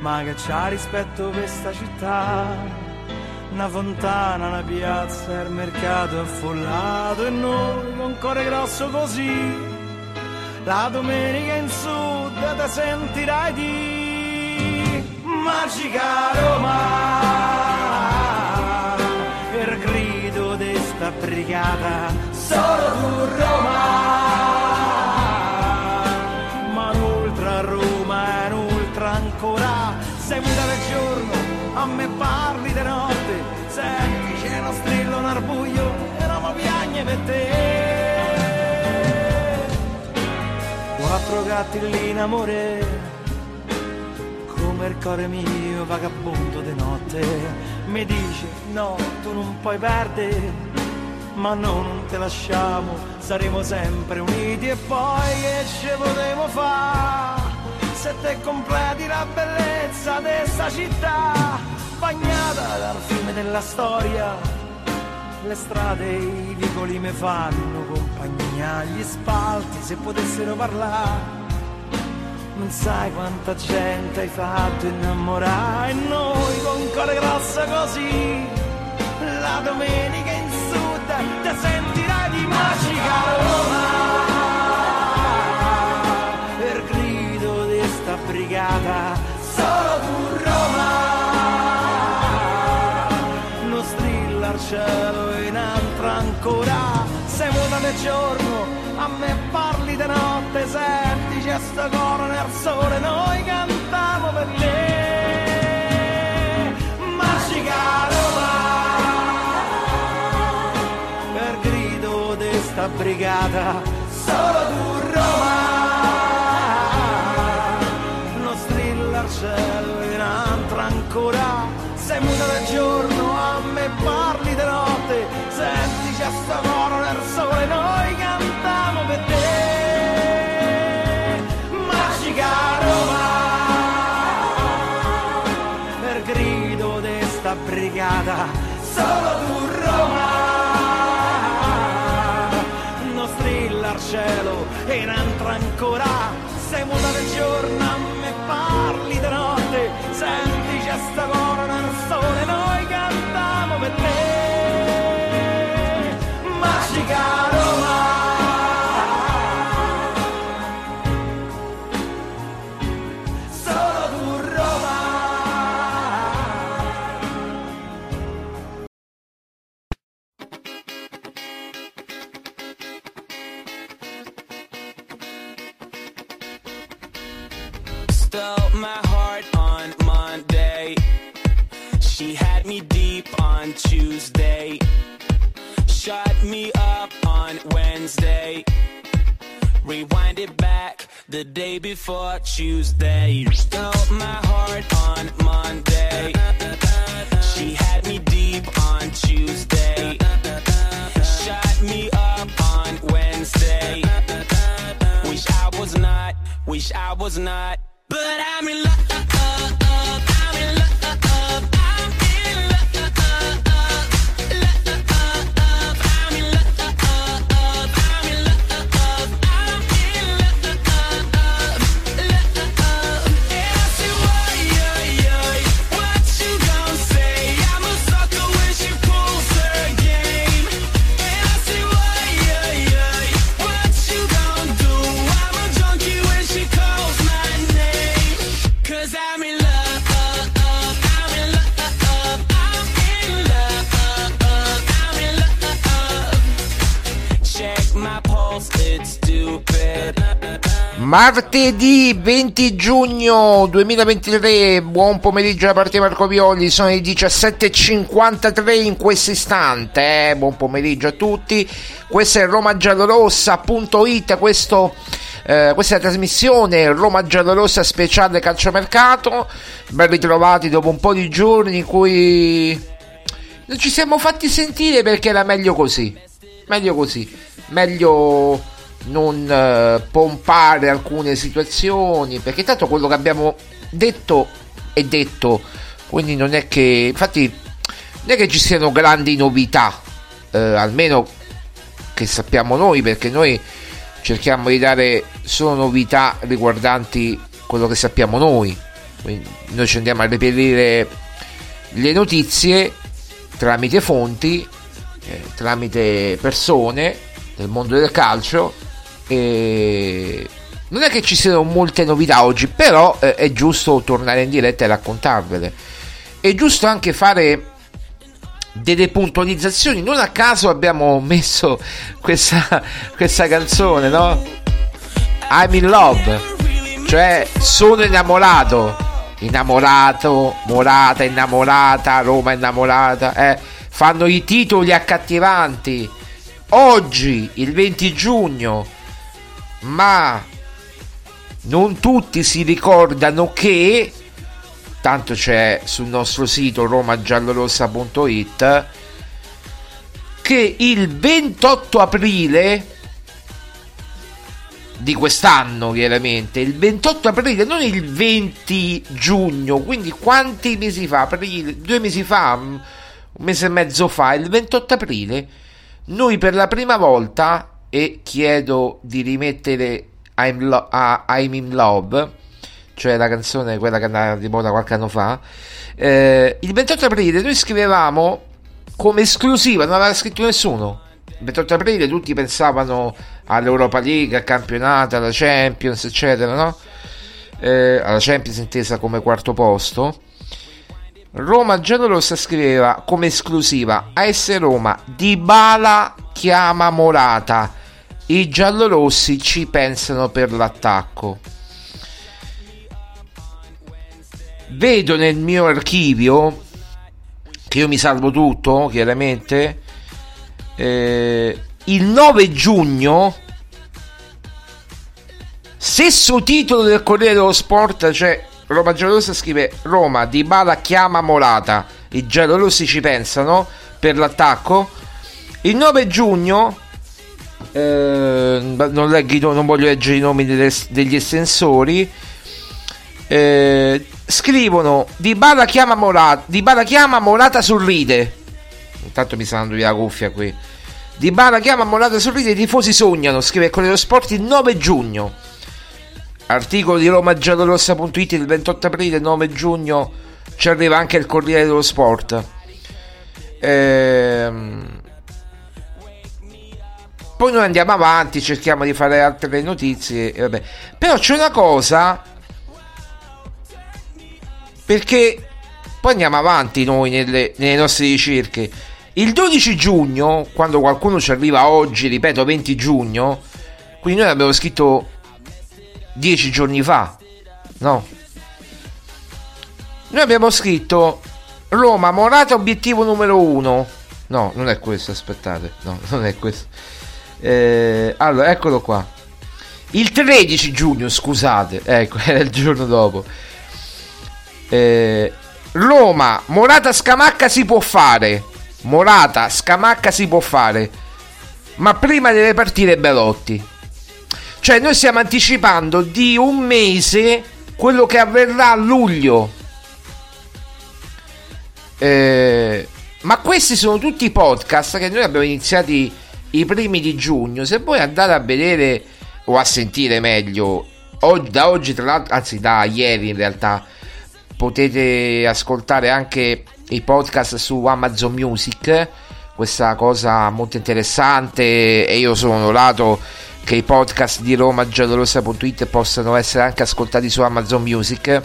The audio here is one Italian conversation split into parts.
ma che c'ha rispetto questa città. Una fontana, una piazza, il mercato affollato e noi con cuore grosso così. La domenica in sud te sentirai di Magica Roma. Il grido di sta brigata, solo tu te. Quattro gatti lì in amore, come il cuore mio vagabondo di notte, mi dice no, tu non puoi perdere, ma no, non te lasciamo, saremo sempre uniti e poi che ci potevo fare? se te completi la bellezza di questa città, bagnata dal fiume della storia, le strade e i vicoli mi fanno compagnia, gli spalti se potessero parlare. Non sai quanta gente hai fatto innamorare noi con cuore grosso così, la domenica in sud ti sentirai di magica Roma. Di notte, senti c'è sto coro nel sole, noi cantiamo per te. Magica Roma, per grido di sta brigata, cielo in shut me up on Wednesday. Rewind it back the day before Tuesday. Stole my heart on Monday. She had me deep on Tuesday. Shut me up on Wednesday. Wish I was not, wish I was not, but I'm in love. Martedì 20 giugno 2023, buon pomeriggio da parte di Marco Violi, sono le 17.53 in questo istante, eh? buon pomeriggio a tutti, questo è romagiallorossa.it, questo, eh, questa è la trasmissione Roma Giallorossa speciale calciomercato, ben ritrovati dopo un po' di giorni in cui non ci siamo fatti sentire perché era meglio così, meglio così, meglio non eh, pompare alcune situazioni perché tanto quello che abbiamo detto è detto quindi non è che infatti non è che ci siano grandi novità eh, almeno che sappiamo noi perché noi cerchiamo di dare solo novità riguardanti quello che sappiamo noi. Quindi noi ci andiamo a reperire le notizie tramite fonti eh, tramite persone del mondo del calcio e non è che ci siano molte novità oggi, però eh, è giusto tornare in diretta e raccontarvele. È giusto anche fare delle puntualizzazioni. Non a caso abbiamo messo questa, questa canzone, no? I'm in love, cioè sono innamorato. Innamorato, Morata innamorata, Roma innamorata. Eh, fanno i titoli accattivanti. Oggi, il 20 giugno, ma non tutti si ricordano che tanto c'è sul nostro sito romagiallorossa.it che il 28 aprile di quest'anno chiaramente il 28 aprile non il 20 giugno quindi quanti mesi fa? Aprile, due mesi fa un mese e mezzo fa il 28 aprile noi per la prima volta e chiedo di rimettere I'm, Lo- a I'm in Love, cioè la canzone, quella che andava di moda qualche anno fa. Eh, il 28 aprile noi scrivevamo come esclusiva, non aveva scritto nessuno. Il 28 aprile tutti pensavano all'Europa League, al campionato, alla Champions, eccetera, no? Eh, alla Champions intesa come quarto posto. Roma Giallorossa scriveva come esclusiva AS Roma Dybala chiama Morata i giallorossi ci pensano per l'attacco. Vedo nel mio archivio che io mi salvo tutto chiaramente eh, il 9 giugno stesso titolo del Corriere dello Sport cioè Roma Giallorossa scrive Roma Di Bala chiama Morata i giallorossi ci pensano per l'attacco il 9 giugno eh, non, leggi, non, voglio leggere i nomi delle, degli estensori eh, scrivono Di Bala chiama Morata Di Bala chiama Morata sorride. Intanto mi sta dando via la cuffia qui. Di Bala chiama Morata sorride i tifosi sognano scrive lo Sport il 9 giugno. Articolo di romagiallorossa.it il 28 aprile 9 giugno ci arriva anche il Corriere dello Sport. Ehm poi noi andiamo avanti, cerchiamo di fare altre notizie. Vabbè. Però c'è una cosa. Perché poi andiamo avanti noi nelle, nelle nostre ricerche. Il 12 giugno, quando qualcuno ci arriva oggi, ripeto 20 giugno, quindi noi abbiamo scritto 10 giorni fa, no? Noi abbiamo scritto Roma, Morata obiettivo numero 1. No, non è questo, aspettate, no, non è questo. Eh, allora, eccolo qua. Il 13 giugno, scusate, ecco, era il giorno dopo. Eh, Roma, Morata Scamacca si può fare. Morata Scamacca si può fare. Ma prima deve partire Belotti. Cioè, noi stiamo anticipando di un mese quello che avverrà a luglio. Eh, ma questi sono tutti podcast che noi abbiamo iniziati i primi di giugno. Se voi andate a vedere o a sentire meglio, da oggi, tra l'altro, anzi, da ieri in realtà, potete ascoltare anche i podcast su Amazon Music. Questa cosa molto interessante. E io sono onorato che i podcast di romagiallorossa.it possano essere anche ascoltati su Amazon Music.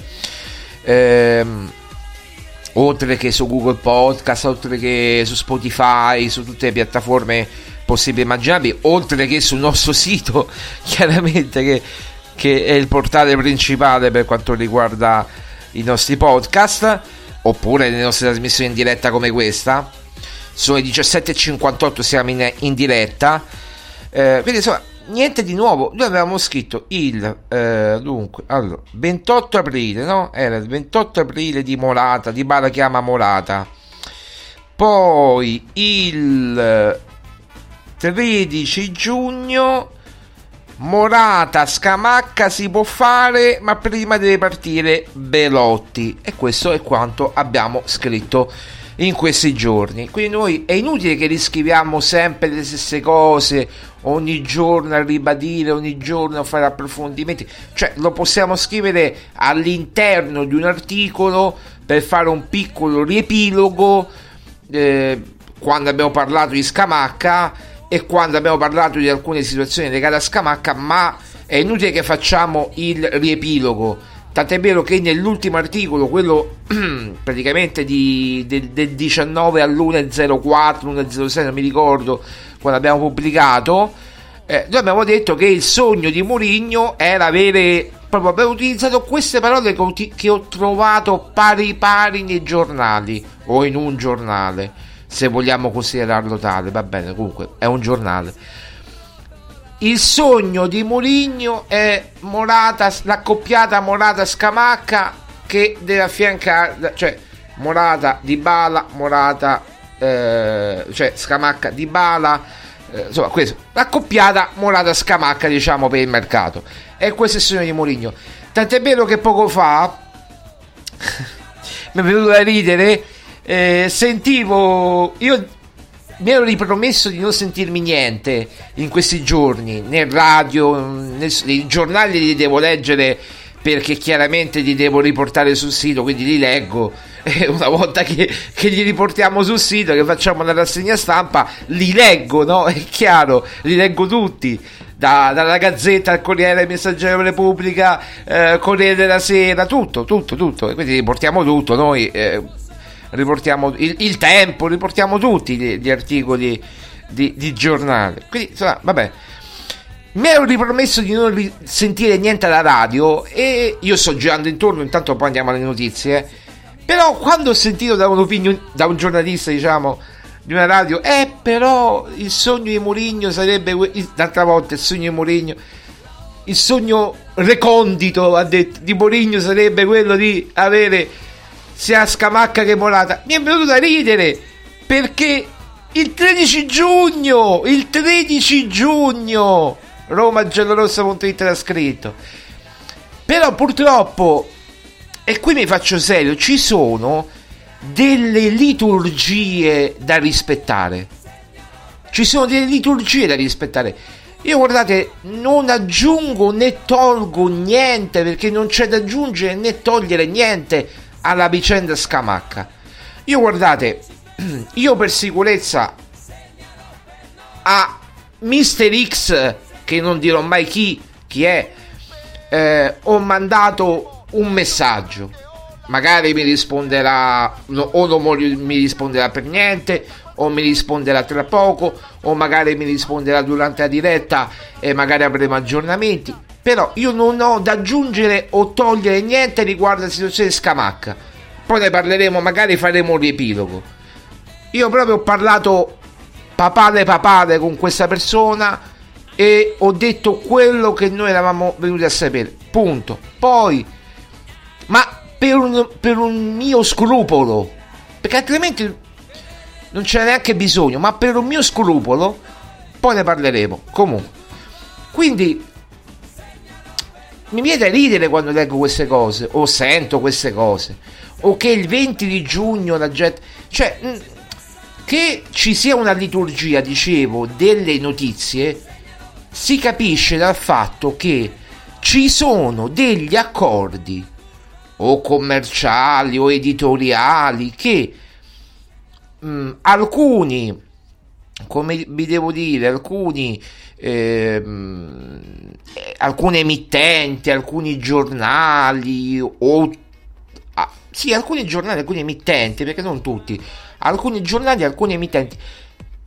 Ehm, oltre che su Google Podcast, oltre che su Spotify, su tutte le piattaforme possibili e immaginabili, oltre che sul nostro sito, chiaramente che, che è il portale principale per quanto riguarda i nostri podcast, oppure le nostre trasmissioni in diretta come questa. Sono le 17.58, siamo in, in diretta. Eh, quindi insomma, niente di nuovo. Noi avevamo scritto il eh, dunque, allora, 28 aprile, no? Era il 28 aprile di Morata, di Bala chiama Morata. Poi il 13 giugno Morata, Scamacca si può fare, ma prima deve partire Belotti. E questo è quanto abbiamo scritto in questi giorni. Quindi noi è inutile che riscriviamo sempre le stesse cose, ogni giorno a ribadire, ogni giorno a fare approfondimenti. Cioè, lo possiamo scrivere all'interno di un articolo per fare un piccolo riepilogo eh, quando abbiamo parlato di Scamacca e quando abbiamo parlato di alcune situazioni legate a Scamacca, ma è inutile che facciamo il riepilogo. Tant'è vero che nell'ultimo articolo, quello praticamente di, del, del 19 all'1.04, 1.06, non mi ricordo, quando abbiamo pubblicato, eh, noi abbiamo detto che il sogno di Mourinho era avere proprio abbiamo utilizzato queste parole che ho, che ho trovato pari pari nei giornali o in un giornale se vogliamo considerarlo tale, va bene, comunque è un giornale. Il sogno di Mourinho è Morata, l'accoppiata Morata-Scamacca che deve affiancare, cioè Morata di Bala, Morata, eh, cioè Scamacca di Bala, eh, insomma, questo, l'accoppiata Morata-Scamacca diciamo per il mercato. E questo è il sogno di Mourinho. Tant'è vero che poco fa mi è venuto da ridere eh, sentivo io mi ero ripromesso di non sentirmi niente in questi giorni nel radio nel, nei giornali li devo leggere perché chiaramente li devo riportare sul sito quindi li leggo una volta che, che li riportiamo sul sito che facciamo la rassegna stampa li leggo no è chiaro li leggo tutti da, dalla Gazzetta al Corriere Messaggero Repubblica, eh, Corriere della Sera, tutto, tutto, tutto. E quindi riportiamo tutto noi. Eh, riportiamo il, il, tempo, riportiamo tutti gli, gli articoli di, di, giornale. Quindi, insomma, vabbè. Mi ero ripromesso di non ri- sentire niente alla radio e io sto girando intorno, intanto poi andiamo alle notizie. Però quando ho sentito da un, da un giornalista, diciamo, di una radio, eh però il sogno di Mourinho sarebbe, l'altra volta il sogno di Mourinho, il sogno recondito, ha detto, di Mourinho sarebbe quello di avere sia Scamacca che Morata. Mi è venuto da ridere perché il 13 giugno, il 13 giugno, Roma giallorossa.it l'ha scritto. Però purtroppo, e qui mi faccio serio, ci sono delle liturgie da rispettare. Ci sono delle liturgie da rispettare. Io guardate, non aggiungo né tolgo niente perché non c'è da aggiungere né togliere niente alla vicenda Scamacca. Io guardate, io per sicurezza a Mister X, che non dirò mai chi, chi è, eh, ho mandato un messaggio. Magari mi risponderà, o non mi risponderà per niente, o mi risponderà tra poco, o magari mi risponderà durante la diretta e magari avremo aggiornamenti. Però io non ho da aggiungere o togliere niente riguardo alla situazione di Scamacca. Poi ne parleremo, magari faremo un riepilogo. Io proprio ho parlato papale papale con questa persona e ho detto quello che noi eravamo venuti a sapere. Punto. Poi, ma per un, per un mio scrupolo, perché altrimenti non c'è neanche bisogno, ma per un mio scrupolo, poi ne parleremo. Comunque, quindi mi viene da ridere quando leggo queste cose o sento queste cose o che il 20 di giugno la gente cioè mh, che ci sia una liturgia dicevo delle notizie si capisce dal fatto che ci sono degli accordi o commerciali o editoriali che mh, alcuni come vi devo dire alcuni eh, alcune emittenti alcuni giornali o ah, sì alcuni giornali alcuni emittenti perché non tutti alcuni giornali alcuni emittenti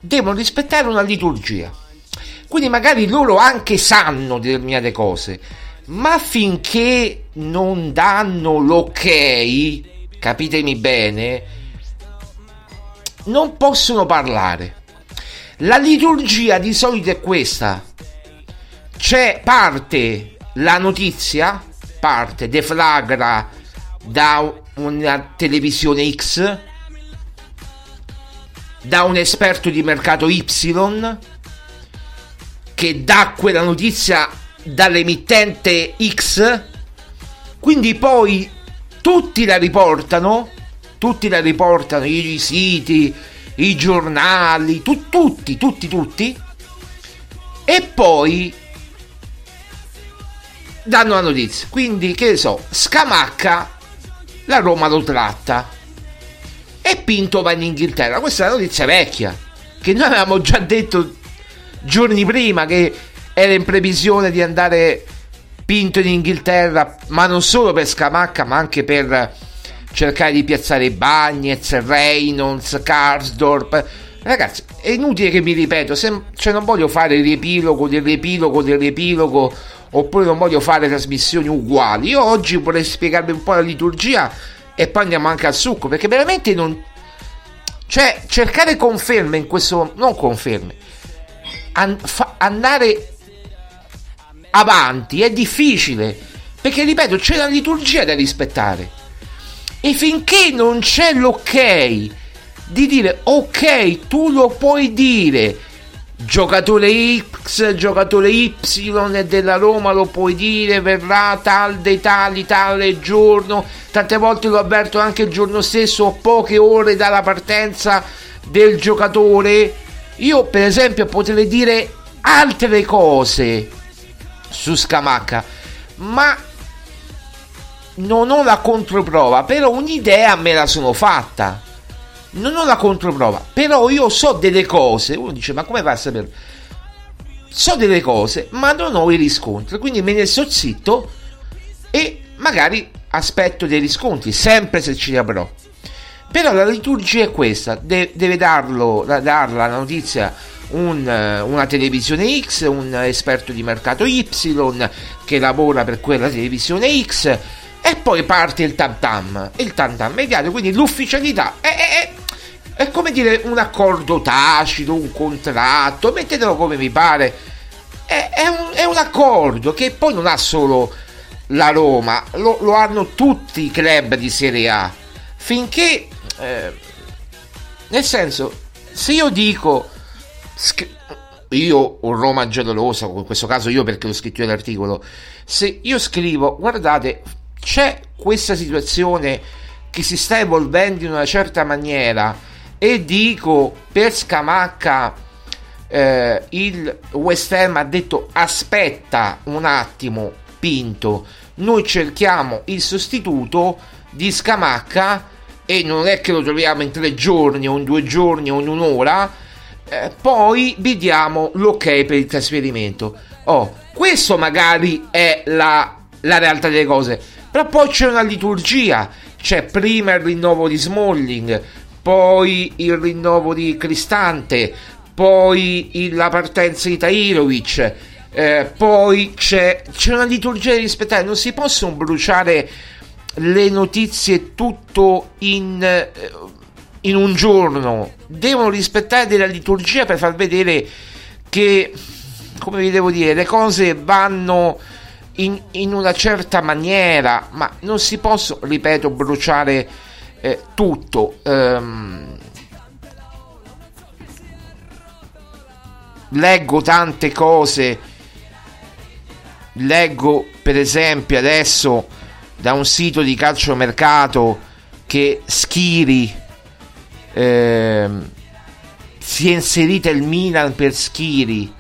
devono rispettare una liturgia. Quindi magari loro anche sanno determinate cose ma finché non danno l'ok capitemi bene non possono parlare la liturgia di solito è questa. C'è parte la notizia, parte, deflagra da una televisione X, da un esperto di mercato Y, che dà quella notizia dall'emittente X, quindi poi tutti la riportano, tutti la riportano, i siti, i giornali, tu, tutti, tutti, tutti, e poi danno la notizia. Quindi, che ne so, Scamacca, la Roma lo tratta, e Pinto va in Inghilterra. Questa è una notizia vecchia, che noi avevamo già detto giorni prima che era in previsione di andare Pinto in Inghilterra, ma non solo per Scamacca, ma anche per cercare di piazzare Bagnez, Reynolds, Karsdorp. Ragazzi, è inutile che mi ripeto, se, cioè non voglio fare il riepilogo del riepilogo riepilogo, oppure non voglio fare trasmissioni uguali. Io oggi vorrei spiegarvi un po' la liturgia e poi andiamo anche al succo, perché veramente non... Cioè, cercare conferme in questo... non conferme. An- fa- andare avanti è difficile, perché ripeto, c'è la liturgia da rispettare. E finché non c'è l'ok di dire ok, tu lo puoi dire, giocatore X, giocatore Y della Roma lo puoi dire, verrà tal dei tali, tale giorno, tante volte lo avverto anche il giorno stesso, poche ore dalla partenza del giocatore. Io per esempio potrei dire altre cose su Scamacca, ma non ho la controprova, però un'idea me la sono fatta. Non ho la controprova, però io so delle cose. Uno dice: Ma come fai a sapere? So delle cose, ma non ho i riscontri. Quindi me ne sto zitto e magari aspetto dei riscontri, sempre se ci li avrò. Però la liturgia è questa: de- deve darlo, darla la notizia un, una televisione X, un esperto di mercato Y che lavora per quella televisione X e poi parte il tam tam, il tam tam mediato, quindi l'ufficialità è, è, è, è, come dire un accordo tacito, un contratto, mettetelo come vi pare, è, un, è un, accordo che poi non ha solo la Roma, lo, lo hanno tutti i club di Serie A, finché, eh, nel senso, se io dico, io o Roma Gelolosa, in questo caso io perché l'ho scritto l'articolo, se io scrivo, guardate, c'è questa situazione che si sta evolvendo in una certa maniera e dico per Scamacca eh, il West Ham ha detto aspetta un attimo Pinto noi cerchiamo il sostituto di Scamacca e non è che lo troviamo in tre giorni o in due giorni o in un'ora eh, poi vi diamo l'ok per il trasferimento. Oh questo magari è la, la realtà delle cose però poi c'è una liturgia, c'è prima il rinnovo di Smalling, poi il rinnovo di Cristante, poi la partenza di Tairovic, eh, poi c'è, c'è una liturgia da rispettare, non si possono bruciare le notizie tutto in, eh, in un giorno, devono rispettare della liturgia per far vedere che, come vi devo dire, le cose vanno in, in una certa maniera, ma non si possono, ripeto, bruciare eh, tutto. Um, leggo tante cose leggo per esempio adesso da un sito di calciomercato che Schiri ehm, si è inserita il Milan per Schiri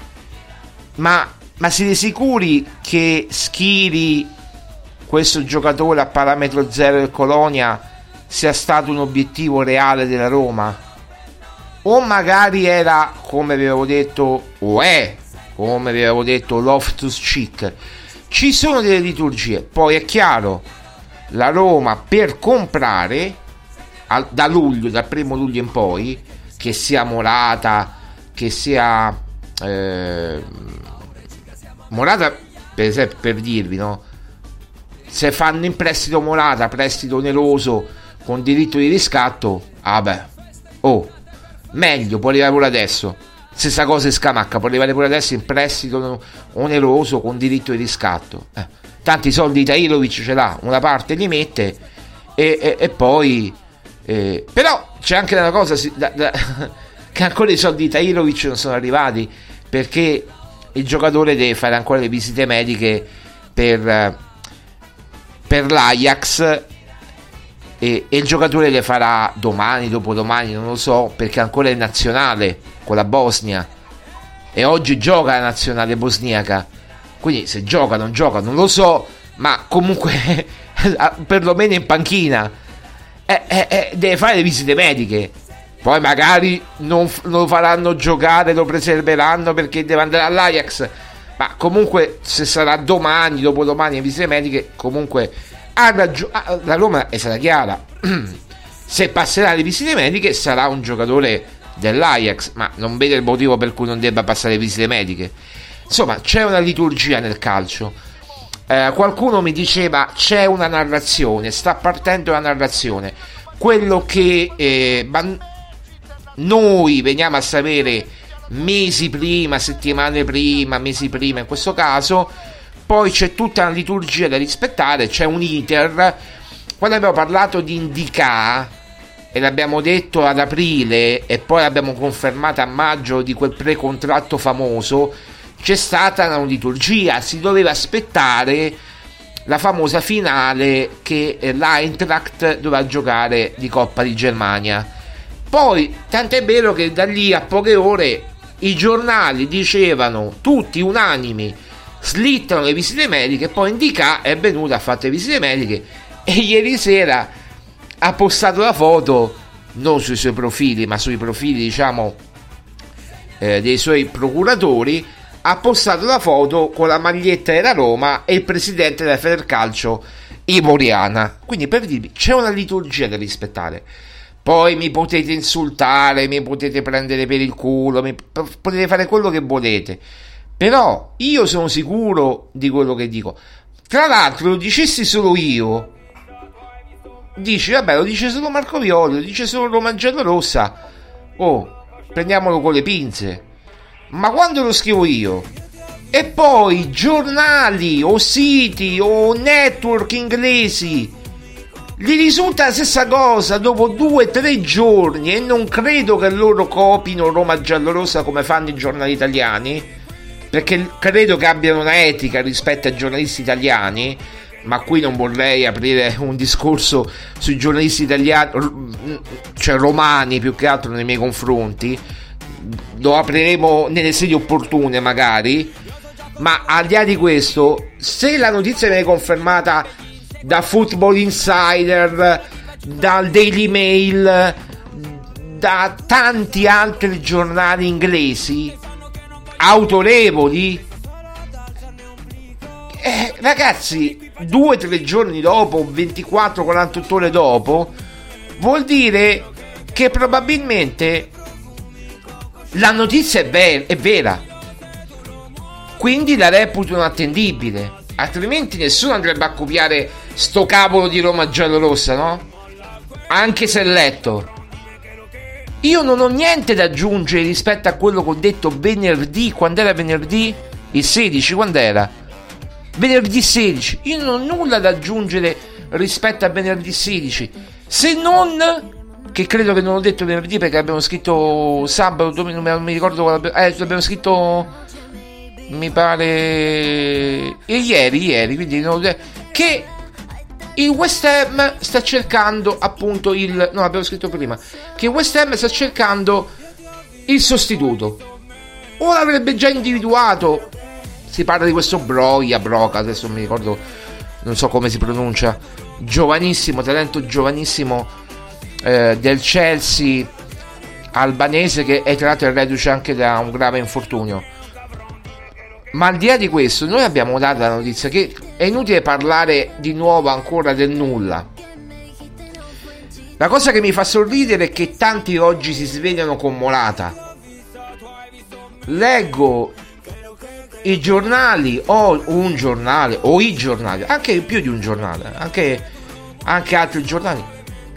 ma, ma siete sicuri che Schiri questo giocatore a parametro zero del Colonia sia stato un obiettivo reale della Roma? O magari era come vi avevo detto o è come vi avevo detto Loftus Cheek. Ci sono delle liturgie. Poi è chiaro la Roma per comprare da luglio dal primo luglio in poi che sia Morata che sia eh, Morata per esempio per dirvi no? Se fanno in prestito Morata prestito oneroso con diritto di riscatto ah beh. Oh meglio può arrivare pure adesso. Stessa cosa in Scamacca può arrivare pure adesso in prestito oneroso con diritto di riscatto. Eh, tanti soldi Tailovic ce l'ha una parte li mette e, e, e poi eh, però c'è anche una cosa da- da- che ancora i soldi di Tailovic non sono arrivati perché il giocatore deve fare ancora le visite mediche per, eh, per l'Ajax e, e il giocatore le farà domani, dopodomani, non lo so, perché ancora è nazionale con la Bosnia e oggi gioca la nazionale bosniaca. Quindi se gioca, non gioca, non lo so, ma comunque perlomeno in panchina eh, eh, eh, deve fare le visite mediche. Poi magari non lo faranno giocare, lo preserveranno perché deve andare all'Ajax. Ma comunque, se sarà domani, dopodomani, in visite mediche, comunque ha ah, la Roma è stata chiara. se passerà le visite mediche, sarà un giocatore dell'Ajax. Ma non vedo il motivo per cui non debba passare le visite mediche. Insomma, c'è una liturgia nel calcio. Eh, qualcuno mi diceva c'è una narrazione, sta partendo la narrazione. Quello che eh, noi veniamo a sapere mesi prima, settimane prima, mesi prima in questo caso, poi c'è tutta una liturgia da rispettare, c'è un iter. Quando abbiamo parlato di Indica e l'abbiamo detto ad aprile e poi l'abbiamo confermato a maggio di quel precontratto famoso, c'è stata una liturgia, si doveva aspettare la famosa finale che eh, l'Eintracht doveva giocare di Coppa di Germania. Poi, tant'è vero che da lì a poche ore i giornali dicevano tutti unanimi slittano le visite mediche, poi Indica è venuta, ha fatto le visite mediche e ieri sera ha postato la foto non sui suoi profili, ma sui profili diciamo eh, dei suoi procuratori ha postato la foto con la maglietta della Roma e il presidente della Federcalcio Ivoriana. Quindi per dirvi c'è una liturgia da rispettare. Poi mi potete insultare, mi potete prendere per il culo, mi- potete fare quello che volete. Però io sono sicuro di quello che dico. Tra l'altro, lo dicessi solo io. Dici, vabbè, lo dice solo Marco Violi, lo dice solo Roma Rossa. Oh, prendiamolo con le pinze. Ma quando lo scrivo io? E poi giornali o siti o network inglesi gli risulta la stessa cosa dopo due o tre giorni e non credo che loro copino Roma Giallorossa come fanno i giornali italiani perché credo che abbiano una etica rispetto ai giornalisti italiani ma qui non vorrei aprire un discorso sui giornalisti italiani cioè romani più che altro nei miei confronti. Lo apriremo nelle sedi opportune magari. Ma al di là di questo se la notizia viene confermata da Football Insider dal Daily Mail da tanti altri giornali inglesi autorevoli. Eh, ragazzi due o tre giorni dopo 24-48 ore dopo vuol dire che probabilmente la notizia è, ver- è vera. Quindi la reputano attendibile altrimenti nessuno andrebbe a copiare sto cavolo di Roma giallorossa no? anche se letto. Io non ho niente da aggiungere rispetto a quello che ho detto venerdì. Quando era venerdì? Il 16 quando era venerdì 16 io non ho nulla da aggiungere rispetto a venerdì 16 se non che credo che non ho detto venerdì perché abbiamo scritto sabato domenica non mi ricordo abbiamo, eh, abbiamo scritto mi pare e ieri, ieri, quindi non- che il West Ham sta cercando appunto il no, abbiamo scritto prima che West Ham sta cercando il sostituto. O l'avrebbe già individuato. Si parla di questo Broia, Broca, adesso non mi ricordo, non so come si pronuncia. Giovanissimo, talento giovanissimo eh, del Chelsea albanese che è tra l'altro è reduce anche da un grave infortunio. Ma al di là di questo, noi abbiamo dato la notizia che è inutile parlare di nuovo ancora del nulla. La cosa che mi fa sorridere è che tanti oggi si svegliano con Molata. Leggo i giornali o un giornale o i giornali, anche più di un giornale, anche, anche altri giornali.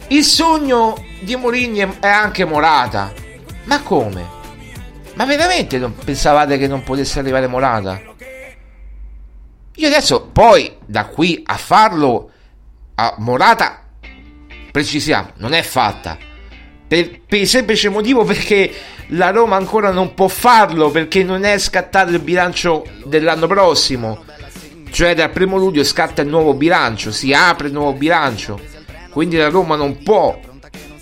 Il sogno di Mourinho è anche Morata. Ma come? Ma veramente non pensavate che non potesse arrivare Morata? Io adesso poi da qui a farlo a Morata precisiamo, non è fatta. Per, per il semplice motivo perché la Roma ancora non può farlo perché non è scattato il bilancio dell'anno prossimo. Cioè dal primo luglio scatta il nuovo bilancio, si apre il nuovo bilancio. Quindi la Roma non può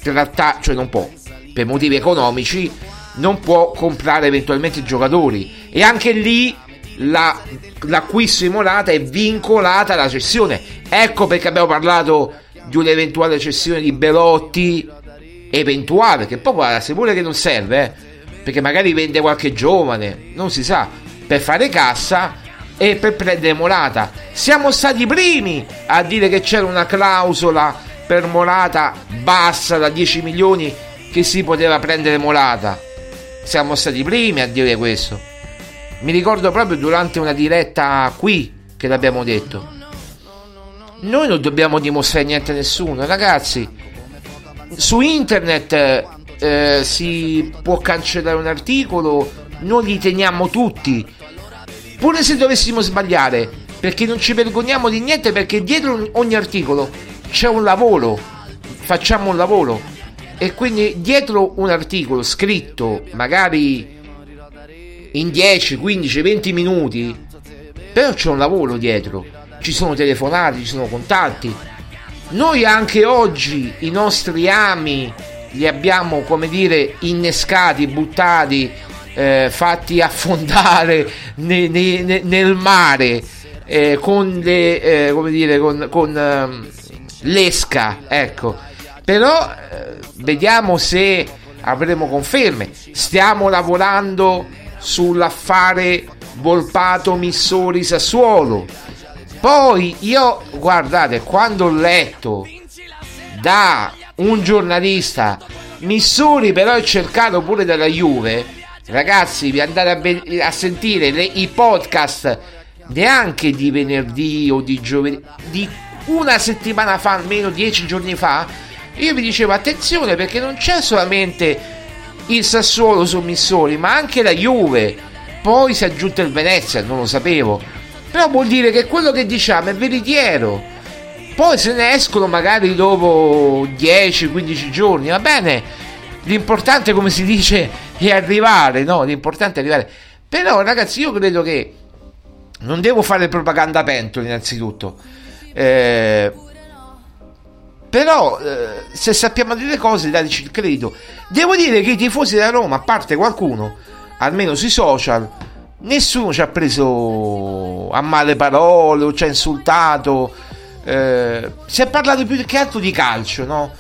trattare, cioè non può, per motivi economici, non può comprare eventualmente giocatori. E anche lì la- l'acquisto di Morata è vincolata alla cessione. Ecco perché abbiamo parlato di un'eventuale cessione di Belotti. Eventuale, che poi guarda, se vuole che non serve, eh, perché magari vende qualche giovane, non si sa, per fare cassa e per prendere Morata. Siamo stati i primi a dire che c'era una clausola per Morata bassa da 10 milioni che si poteva prendere Morata. Siamo stati i primi a dire questo. Mi ricordo proprio durante una diretta qui che l'abbiamo detto. Noi non dobbiamo dimostrare niente a nessuno, ragazzi. Su internet eh, si può cancellare un articolo, noi li teniamo tutti. Pure se dovessimo sbagliare, perché non ci vergogniamo di niente, perché dietro ogni articolo c'è un lavoro, facciamo un lavoro. E quindi dietro un articolo scritto, magari in 10, 15, 20 minuti, però c'è un lavoro dietro, ci sono telefonate, ci sono contatti. Noi anche oggi i nostri ami li abbiamo, come dire, innescati, buttati, eh, fatti affondare ne- ne- ne- nel mare eh, con le, eh, dire, con, con ehm, l'esca, ecco. Però eh, vediamo se avremo conferme. Stiamo lavorando sull'affare Volpato Missori Sassuolo. Poi io, guardate, quando ho letto da un giornalista Missori però è cercato pure dalla Juve, ragazzi, vi andate a, ve- a sentire le- i podcast neanche di venerdì o di giovedì, di una settimana fa, almeno dieci giorni fa, io vi dicevo attenzione perché non c'è solamente il Sassuolo su Missori, ma anche la Juve. Poi si è aggiunto il Venezia, non lo sapevo. Però vuol dire che quello che diciamo è veritiero. Poi se ne escono magari dopo 10-15 giorni, va bene. L'importante, come si dice, è arrivare, no? L'importante è arrivare. Però, ragazzi, io credo che non devo fare propaganda pentole, innanzitutto. Eh, però, eh, se sappiamo delle cose, dateci il credito. Devo dire che i tifosi della Roma, a parte qualcuno, almeno sui social, nessuno ci ha preso a male parole o ci ha insultato. Eh, si è parlato più che altro di calcio, no?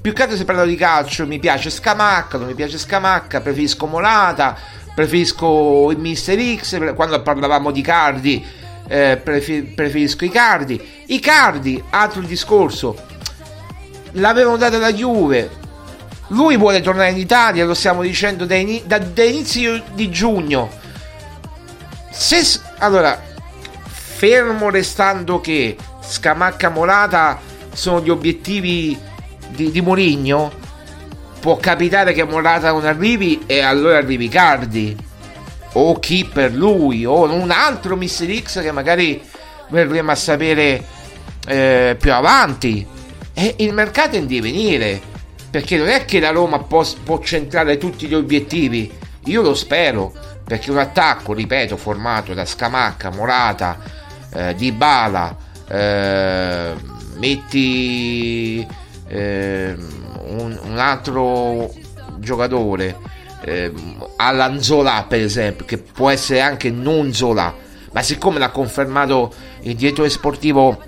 Più che altro si è parlato di calcio. Mi piace Scamacca, non mi piace Scamacca, preferisco Molata, preferisco il Mister X. Quando parlavamo di Cardi, eh, prefer- preferisco i Cardi. I Cardi, altro discorso l'avevano data la Juve. Lui vuole tornare in Italia, lo stiamo dicendo da, ini- da- da inizio di giugno. Se allora, fermo restando che Scamacca Molata sono gli obiettivi di, di Mourinho, può capitare che Molata non arrivi e allora arrivi Cardi o chi per lui o un altro Mister X che magari verremo a sapere eh, più avanti. E il mercato è in divenire perché non è che la Roma può, può centrare tutti gli obiettivi. Io lo spero perché un attacco, ripeto, formato da Scamacca, Morata, eh, Dybala, eh, metti eh, un, un altro giocatore eh, Alan Zola per esempio che può essere anche non Zola ma siccome l'ha confermato il direttore sportivo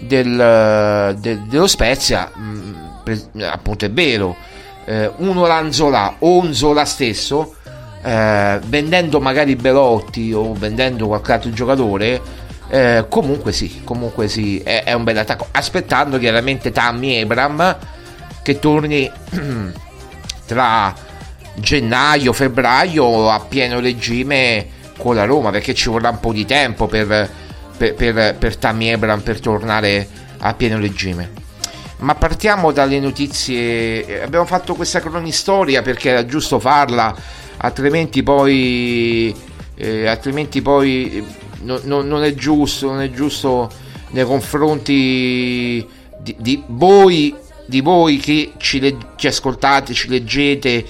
del, de- dello Spezia mh, per- appunto è vero. Eh, uno Lanzola o un Zola stesso eh, vendendo magari Belotti o vendendo qualche altro giocatore eh, comunque sì comunque sì è, è un bel attacco. Aspettando chiaramente Tammy Abram che torni tra gennaio febbraio a pieno regime con la Roma perché ci vorrà un po' di tempo per, per, per, per Tammy Abram per tornare a pieno regime. Ma partiamo dalle notizie. Abbiamo fatto questa cronistoria perché era giusto farla altrimenti poi eh, altrimenti poi no, no, non è giusto non è giusto nei confronti di, di voi di voi che ci, le, ci ascoltate ci leggete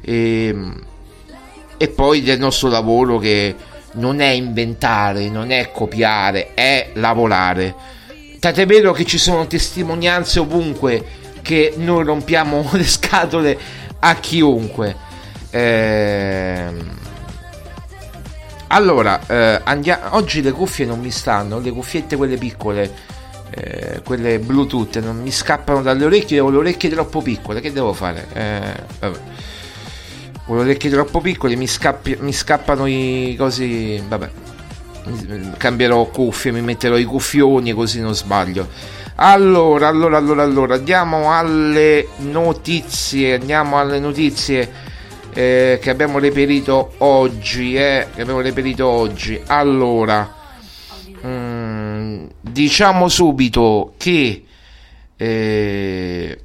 ehm, e poi del nostro lavoro che non è inventare, non è copiare, è lavorare. Tant'è vero che ci sono testimonianze ovunque che noi rompiamo le scatole a chiunque. Ehm... Allora, eh, andiamo... oggi le cuffie non mi stanno, le cuffiette quelle piccole, eh, quelle Bluetooth, non mi scappano dalle orecchie, ho le orecchie troppo piccole, che devo fare? Eh, vabbè con le orecchie troppo piccole mi, scappi, mi scappano i cosi vabbè. Cambierò cuffie mi metterò i cuffioni così non sbaglio. Allora allora allora allora andiamo alle notizie andiamo alle notizie eh, che abbiamo reperito oggi eh, che abbiamo reperito oggi. Allora mm, diciamo subito che eh,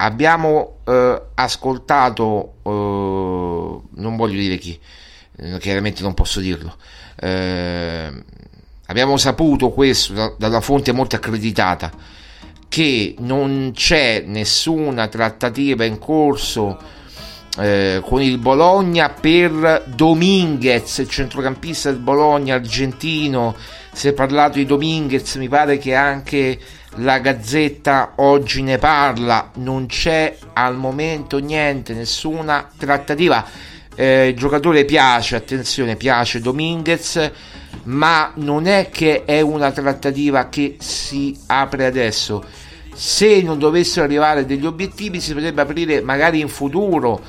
abbiamo eh, ascoltato, eh, non voglio dire chi, eh, chiaramente non posso dirlo, eh, abbiamo saputo questo da, dalla fonte molto accreditata, che non c'è nessuna trattativa in corso eh, con il Bologna per Dominguez, centrocampista del Bologna argentino. Si è parlato di Dominguez, mi pare che anche la Gazzetta oggi ne parla, non c'è al momento niente, nessuna trattativa. Eh, il giocatore piace, attenzione, piace Dominguez, ma non è che è una trattativa che si apre adesso. Se non dovessero arrivare degli obiettivi, si potrebbe aprire magari in futuro.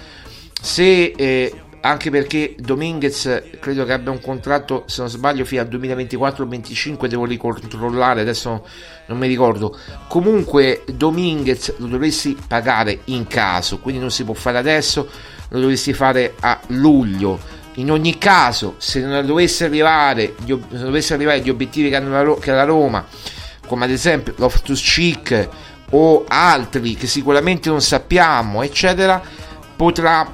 Se eh, anche perché Dominguez credo che abbia un contratto se non sbaglio fino al 2024-25 devo ricontrollare adesso non mi ricordo. Comunque Dominguez lo dovresti pagare in caso quindi non si può fare adesso lo dovresti fare a luglio. In ogni caso se non dovesse arrivare dovesse arrivare gli obiettivi che, hanno la, che ha la Roma come ad esempio Loftus Cheek o altri che sicuramente non sappiamo eccetera potrà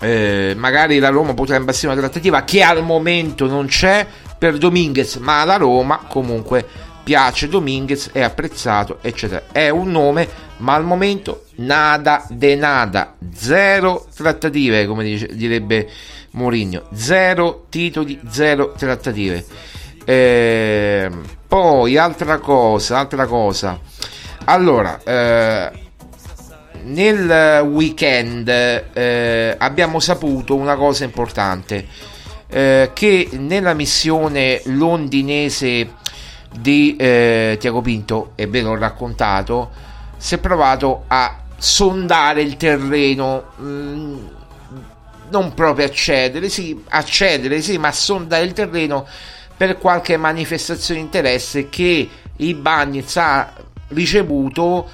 eh, magari la Roma potrà imbastire una trattativa che al momento non c'è per Dominguez, ma la Roma comunque piace Dominguez, è apprezzato, eccetera. È un nome, ma al momento nada de nada, zero trattative, come dice, direbbe Mourinho, zero titoli, zero trattative. Eh, poi altra cosa, altra cosa. Allora, eh, nel weekend eh, abbiamo saputo una cosa importante eh, che nella missione londinese di eh, Tiago Pinto e ve l'ho raccontato si è provato a sondare il terreno mh, mm, non proprio accedere sì accedere sì ma sondare il terreno per qualche manifestazione di interesse che i Bagnets ha ricevuto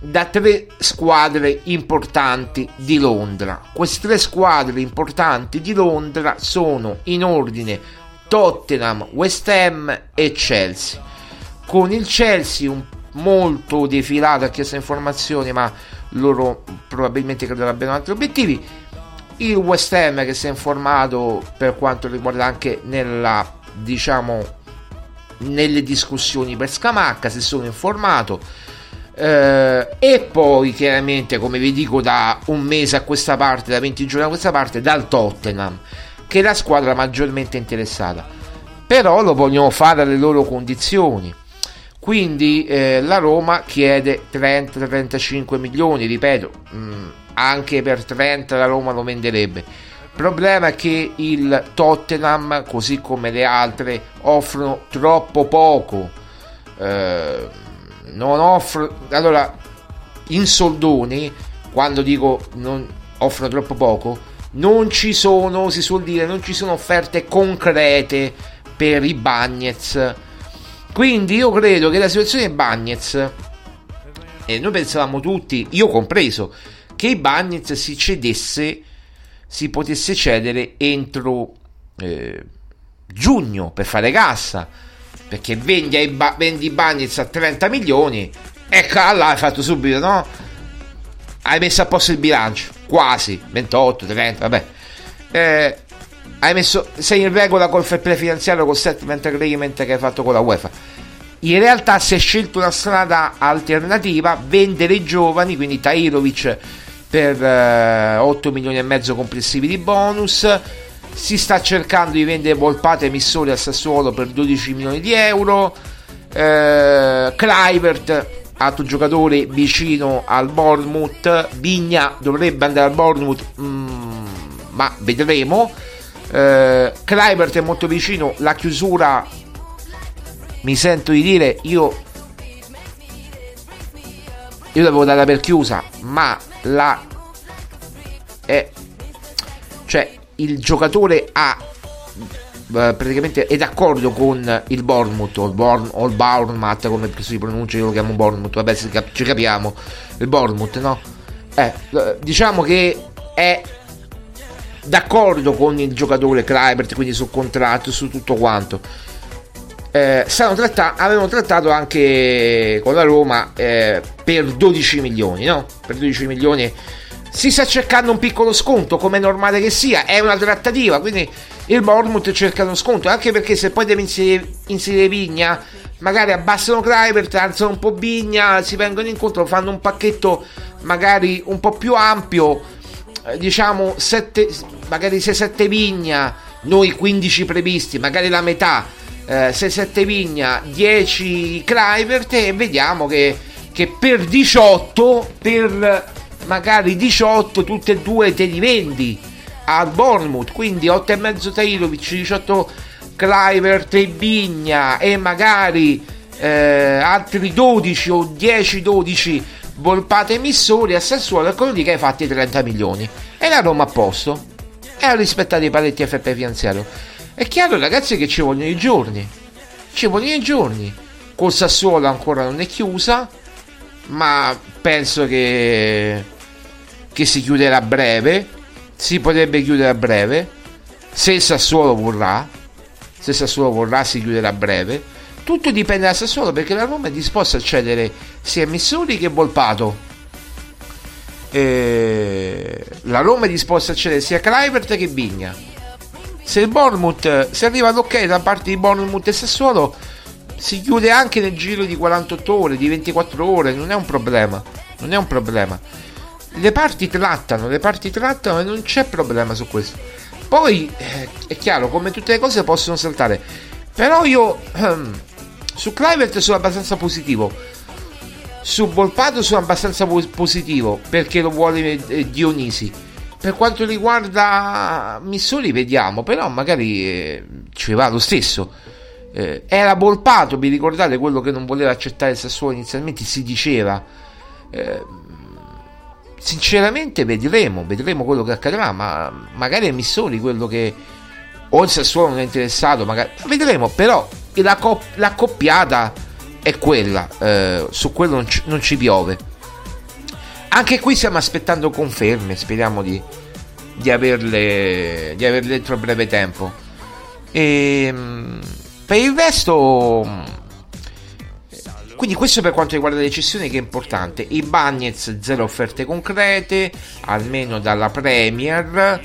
da tre squadre importanti di Londra. Queste tre squadre importanti di Londra sono in ordine Tottenham, West Ham e Chelsea. Con il Chelsea un molto defilato, ha chiesto informazioni, ma loro probabilmente credo abbiano altri obiettivi. Il West Ham che si è informato per quanto riguarda anche nella diciamo nelle discussioni per Scamacca, si sono informato Eh, e poi chiaramente, come vi dico, da un mese a questa parte, da 20 giorni a questa parte, dal Tottenham, che è la squadra maggiormente interessata. Però lo vogliono fare alle loro condizioni. Quindi eh, la Roma chiede 30-35 milioni, ripeto, mh, anche per 30 la Roma lo venderebbe. Problema è che il Tottenham, così come le altre, offrono troppo poco. Eh, non offro allora in soldoni quando dico non offrono troppo poco non ci sono si suol dire non ci sono offerte concrete per i Bagnets. Quindi io credo che la situazione Bagnets e noi pensavamo tutti io compreso che i Bagnets si cedesse si potesse cedere entro eh, giugno per fare cassa perché vendi, ai ba- vendi i Bagnets a 30 milioni e là hai fatto subito no? hai messo a posto il bilancio quasi 28 30 vabbè eh, hai messo sei in regola col fair play finanziario col settlement agreement che hai fatto con la UEFA in realtà si è scelto una strada alternativa vendere i giovani quindi Tairovic per eh, 8 milioni e mezzo complessivi di bonus si sta cercando di vendere Volpate e Missori al Sassuolo per 12 milioni di euro. Eh, Kluivert altro giocatore vicino al Bournemouth. Vigna dovrebbe andare al Bournemouth mm, ma vedremo. Eh, Kluivert è molto vicino. La chiusura mi sento di dire io io l'avevo data per chiusa ma la è cioè il giocatore ha eh, praticamente è d'accordo con il Bournemouth o il, Born, o il Bournemouth come si pronuncia io lo chiamo Bournemouth vabbè ci capiamo il Bournemouth no eh, diciamo che è d'accordo con il giocatore Kluivert quindi sul contratto su tutto quanto eh, tratta- avevano trattato anche con la Roma eh, per 12 milioni no? per 12 milioni si sta cercando un piccolo sconto, come è normale che sia, è una trattativa, quindi il Bournemouth cerca uno sconto, anche perché se poi deve inserire, inserire Vigna, magari abbassano Kluivert, alzano un po' Vigna, si vengono incontro, fanno un pacchetto magari un po' più ampio, eh, diciamo 7, magari 6-7 Vigna, noi 15 previsti, magari la metà, eh, 6-7 Vigna, 10 Kluivert e vediamo che, che per 18, per magari 18 tutte e due te li vendi al Bournemouth quindi 8,5 Tailovic 18 Cliver Trebigna e magari eh, altri 12 o 10-12 Volpate emissori a Sassuolo e quello lì che hai fatti 30 milioni. E la Roma a posto. E ha rispettato i paletti FP finanziario. È chiaro ragazzi che ci vogliono i giorni. Ci vogliono i giorni. Col Sassuolo ancora non è chiusa ma penso che, che si chiuderà a breve. Si potrebbe chiudere a breve. Se il Sassuolo vorrà, se il Sassuolo vorrà, si chiuderà a breve. Tutto dipende dal Sassuolo perché la Roma è disposta a cedere sia Missuri che Volpato. E la Roma è disposta a cedere sia Kluivert che Vigna. Se il Bournemouth, se arriva all'ok da parte di Bournemouth e Sassuolo, si chiude anche nel giro di 48 ore, di 24 ore, non è un problema. Non è un problema. Le parti trattano, le parti trattano e non c'è problema su questo. Poi eh, è chiaro, come tutte le cose possono saltare. Però io ehm, su Clivert sono abbastanza positivo. Su Volpato sono abbastanza positivo perché lo vuole eh, Dionisi. Per quanto riguarda Missoli, vediamo, però magari eh, ci va lo stesso eh, era Volpato, vi ricordate quello che non voleva accettare il Sassuolo inizialmente? Si diceva. Eh, sinceramente vedremo, vedremo quello che accadrà, ma magari è Missori quello che o il Sassuolo non è interessato, magari vedremo, però la, cop- la coppiata è quella, eh, su quello non ci, non ci, piove. Anche qui stiamo aspettando conferme, speriamo di, di averle, di averle entro breve tempo. Ehm, per il resto, quindi questo per quanto riguarda le cessioni che è importante. I Bagnets zero offerte concrete, almeno dalla Premier.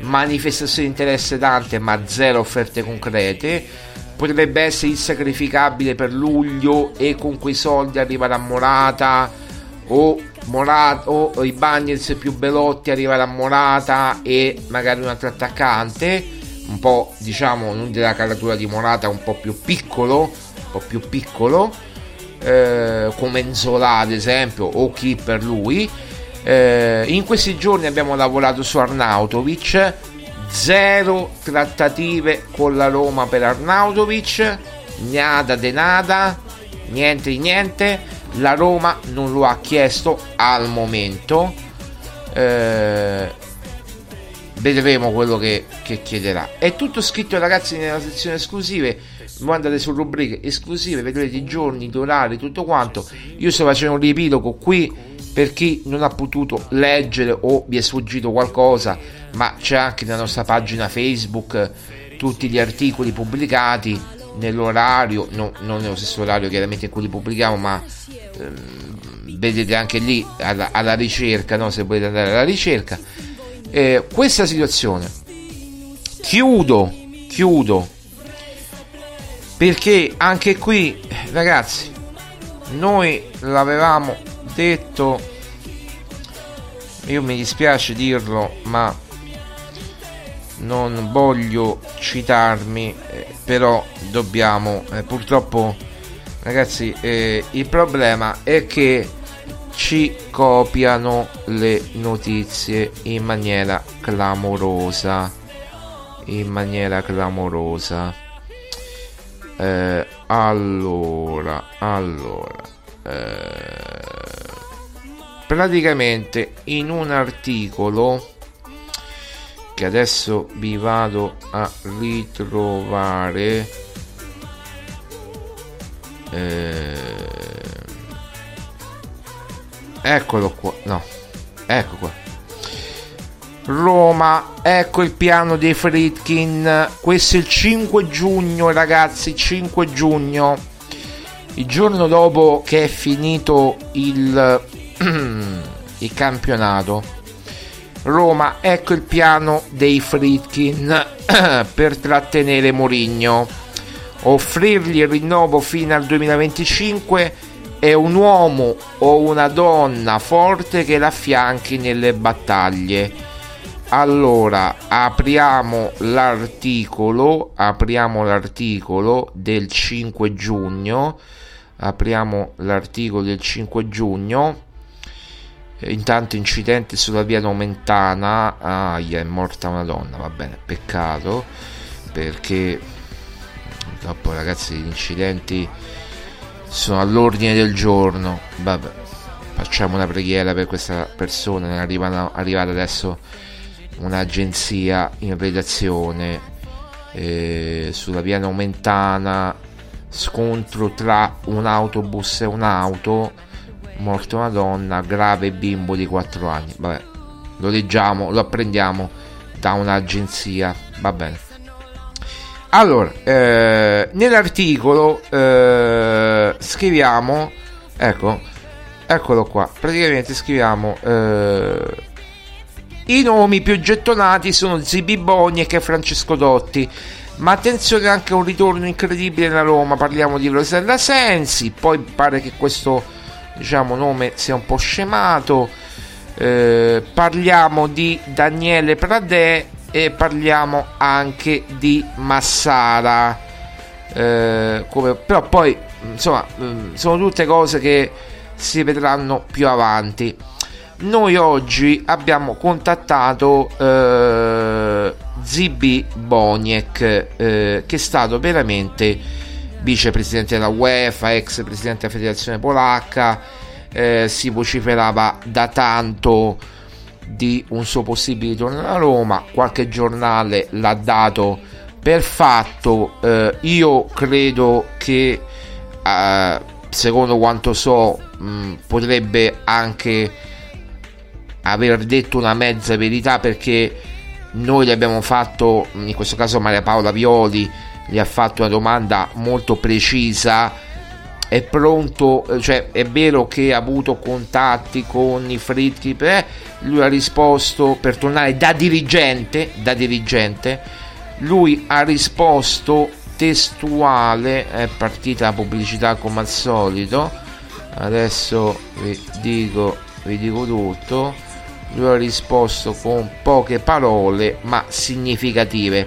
Manifestazioni di interesse tante, ma zero offerte concrete. potrebbe essere insacrificabile per luglio e con quei soldi arrivare a Morata o, Morata, o i Bagnets più Belotti arrivare a Morata e magari un altro attaccante un po' diciamo non della caratura di Morata un po' più piccolo un po' più piccolo eh, come Enzola ad esempio o chi per lui. Eh, in questi giorni abbiamo lavorato su Arnautovic zero trattative con la Roma per Arnautovic nada de nada niente di niente la Roma non lo ha chiesto al momento eh, vedremo quello che, che, chiederà è tutto scritto ragazzi nella sezione esclusive voi andate su rubriche esclusive vedrete i giorni, gli orari tutto quanto io sto facendo un riepilogo qui per chi non ha potuto leggere o vi è sfuggito qualcosa ma c'è anche nella nostra pagina Facebook tutti gli articoli pubblicati nell'orario, no, non nello stesso orario chiaramente in cui li pubblichiamo, ma ehm, vedete anche lì alla, alla ricerca, no? se volete andare alla ricerca. Eh, questa situazione. Chiudo, chiudo, perché anche qui ragazzi, noi l'avevamo detto, io mi dispiace dirlo, ma non voglio citarmi, eh, però dobbiamo, eh, purtroppo ragazzi, eh, il problema è che ci copiano le notizie in maniera clamorosa, in maniera clamorosa. Eh, allora, allora, eh, praticamente in un articolo che adesso vi vado a ritrovare eh, eccolo qua no. Ecco qua. Roma ecco il piano dei Fritkin. Questo è il 5 giugno ragazzi 5 giugno. Il giorno dopo che è finito il, il campionato. Roma, ecco il piano dei Fritkin per trattenere Mourinho. Offrirgli il rinnovo fino al 2025 e un uomo o una donna forte che l'affianchi nelle battaglie. Allora, apriamo l'articolo, apriamo l'articolo del 5 giugno. Apriamo l'articolo del 5 giugno intanto incidente sulla via Nomentana aia è morta una donna va bene peccato perché purtroppo ragazzi gli incidenti sono all'ordine del giorno vabbè facciamo una preghiera per questa persona arriva arrivata adesso un'agenzia in redazione eh, sulla via Nomentana scontro tra un autobus e un'auto morta una donna, grave bimbo di 4 anni. Vabbè, lo leggiamo, lo apprendiamo da un'agenzia. Va bene. Allora, eh, nell'articolo eh, scriviamo, ecco, eccolo qua, praticamente scriviamo eh, i nomi più gettonati sono Zibi Boniek e Francesco Dotti. Ma attenzione anche a un ritorno incredibile nella Roma, parliamo di Rosella Sensi, poi pare che questo diciamo nome sia un po' scemato. Eh, parliamo di Daniele Pradè e parliamo anche di Massara eh, come, però poi insomma mm, sono tutte cose che si vedranno più avanti. Noi oggi abbiamo contattato eh, Zibi Boniek eh, che è stato veramente vicepresidente della UEFA, ex presidente della federazione polacca, eh, si vociferava da tanto di un suo possibile ritorno a Roma, qualche giornale l'ha dato per fatto, eh, io credo che eh, secondo quanto so mh, potrebbe anche aver detto una mezza verità perché noi gli abbiamo fatto, in questo caso Maria Paola Violi, gli ha fatto una domanda molto precisa è pronto, cioè è vero che ha avuto contatti con i fritti, eh? lui ha risposto per tornare da dirigente, da dirigente, lui ha risposto testuale è partita la pubblicità come al solito adesso vi dico vi dico tutto lui ha risposto con poche parole ma significative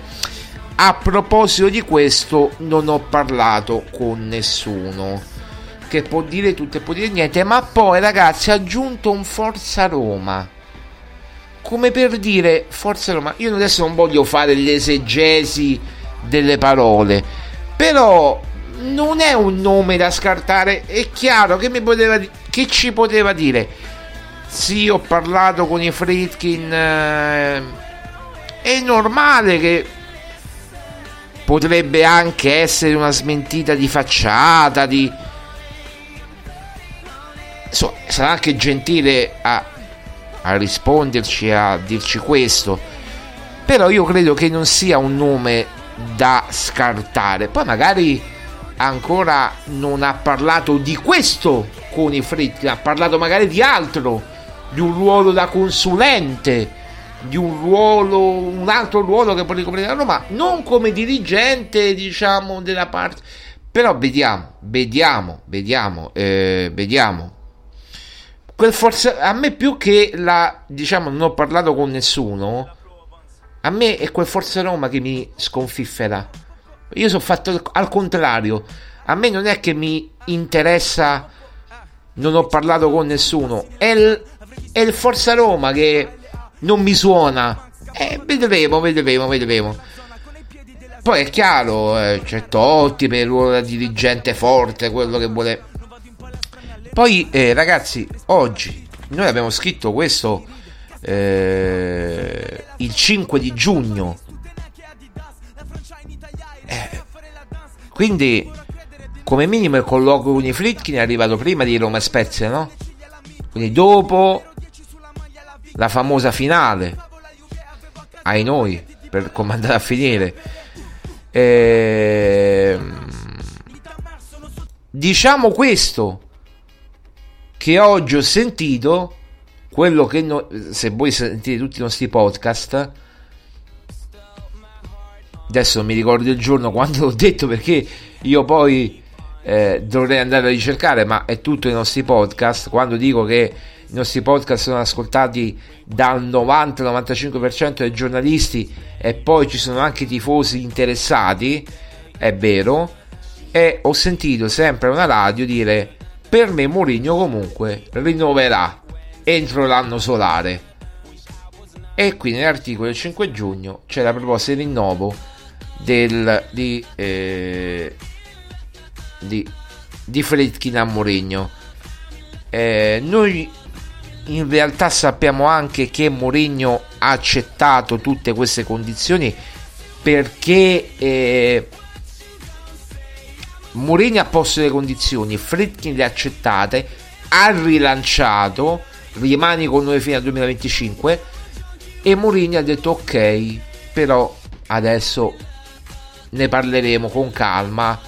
a proposito di questo non ho parlato con nessuno che può dire tutto e può dire niente ma poi ragazzi ha aggiunto un Forza Roma. Come per dire Forza Roma io adesso non voglio fare l'esegesi delle parole però non è un nome da scartare è chiaro che poteva che ci poteva dire. Sì ho parlato con i Fritkin eh, è normale che potrebbe anche essere una smentita di facciata di Insomma, sarà anche gentile a, a risponderci a dirci questo. Però io credo che non sia un nome da scartare. Poi magari ancora non ha parlato di questo con i Fritkin ha parlato magari di altro di un ruolo da consulente di un ruolo un altro ruolo che può ricoprire la Roma non come dirigente diciamo della parte però vediamo vediamo vediamo eh, vediamo forse a me più che la diciamo non ho parlato con nessuno a me è quel Forza Roma che mi sconfiffera io sono fatto al- al contrario a me non è che mi interessa non ho parlato con nessuno è il, è il Forza Roma che non mi suona. Eh, vedremo vedremo vedremo. Poi è chiaro eh, c'è Totti per il ruolo da dirigente forte quello che vuole poi, eh, ragazzi, oggi noi abbiamo scritto questo eh, il 5 di giugno. Eh, quindi, come minimo, il colloquio con i Fritkin è arrivato prima di Roma Spezia, no? Quindi, dopo la famosa finale, ai noi, per come andare a finire. Ehm, diciamo questo che oggi ho sentito quello che no- se voi sentite tutti i nostri podcast adesso non mi ricordo il giorno quando l'ho detto perché io poi eh, dovrei andare a ricercare ma è tutto i nostri podcast. Quando dico che i nostri podcast sono ascoltati dal 90-95% dei giornalisti e poi ci sono anche tifosi interessati è vero e ho sentito sempre una radio dire per me Mourinho comunque rinnoverà entro l'anno solare. E qui nell'articolo del 5 giugno c'è la proposta di rinnovo del, di, eh, di, di Fredkin a Mourinho. Eh, noi in realtà sappiamo anche che Mourinho ha accettato tutte queste condizioni perché eh, Mourinho ha posto le condizioni, Fritkin le ha accettate, ha rilanciato, rimani con noi fino al 2025 e Mourinho ha detto ok, però adesso ne parleremo con calma.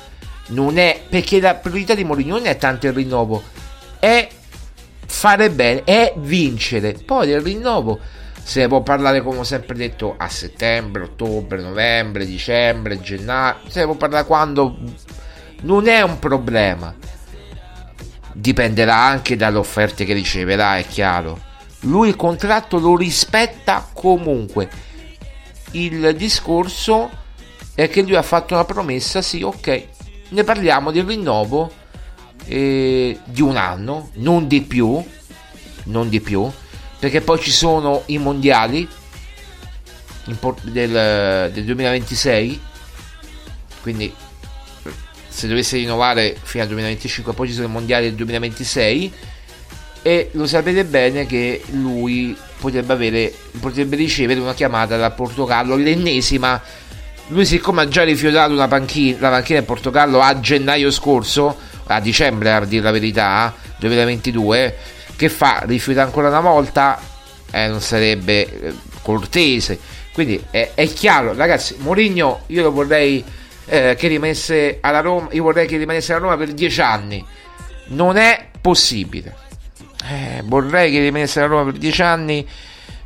Non è perché la priorità di Mourinho non è tanto il rinnovo, è fare bene, è vincere. Poi del rinnovo se ne può parlare come ho sempre detto a settembre, ottobre, novembre, dicembre, gennaio, se ne può parlare quando non è un problema. Dipenderà anche dalle offerte che riceverà, è chiaro. Lui il contratto lo rispetta comunque. Il discorso è che lui ha fatto una promessa, sì, ok, ne parliamo del rinnovo eh, di un anno, non di più, non di più, perché poi ci sono i mondiali del, del 2026, quindi se dovesse rinnovare fino al 2025 poi ci sono i mondiali del 2026 e lo sapete bene che lui potrebbe avere potrebbe ricevere una chiamata dal Portogallo l'ennesima. Lui siccome ha già rifiutato una panchina, la panchina del Portogallo a gennaio scorso a dicembre a dire la verità 2022 che fa? Rifiuta ancora una volta? Eh, non sarebbe cortese. Quindi è, è chiaro. Ragazzi Mourinho io lo vorrei eh, che rimanesse alla Roma, io vorrei che rimanesse alla Roma per dieci anni. Non è possibile. Eh, vorrei che rimanesse alla Roma per dieci anni.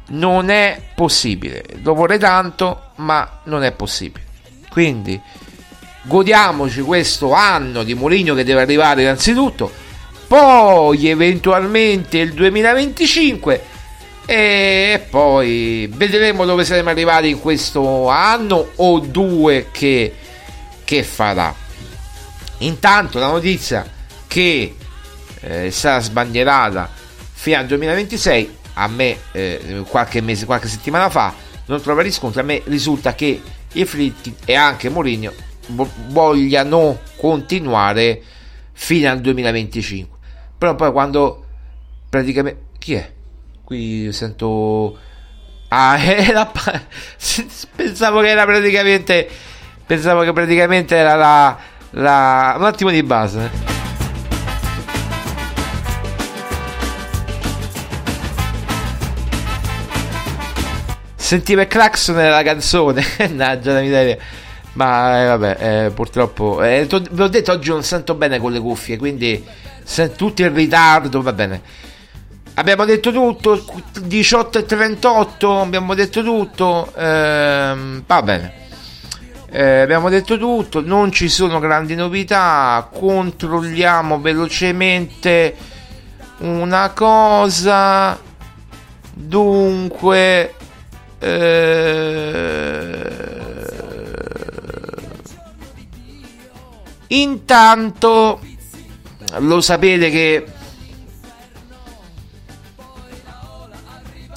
Non è possibile. Lo vorrei tanto, ma non è possibile. Quindi godiamoci questo anno di Mourinho che deve arrivare innanzitutto, poi eventualmente il 2025 e poi vedremo dove saremo arrivati in questo anno o due che, che farà. Intanto la notizia che eh, sarà sbandierata fino al 2026 a me eh, qualche mese, qualche settimana fa non trova riscontro, a me risulta che i Fritti e anche Mourinho vo- vogliano continuare fino al 2025 però poi quando praticamente chi è? qui sento ah era pensavo che era praticamente pensavo che praticamente era la, la... un attimo di base. Sentiva il clacson nella canzone. Mannaggia la miseria ma eh, vabbè eh, purtroppo eh, vi ho detto oggi non sento bene con le cuffie quindi sento tutto in ritardo va bene. Abbiamo detto tutto 18 e 38 abbiamo detto tutto ehm, va bene eh, abbiamo detto tutto non ci sono grandi novità controlliamo velocemente una cosa dunque Intanto lo sapete che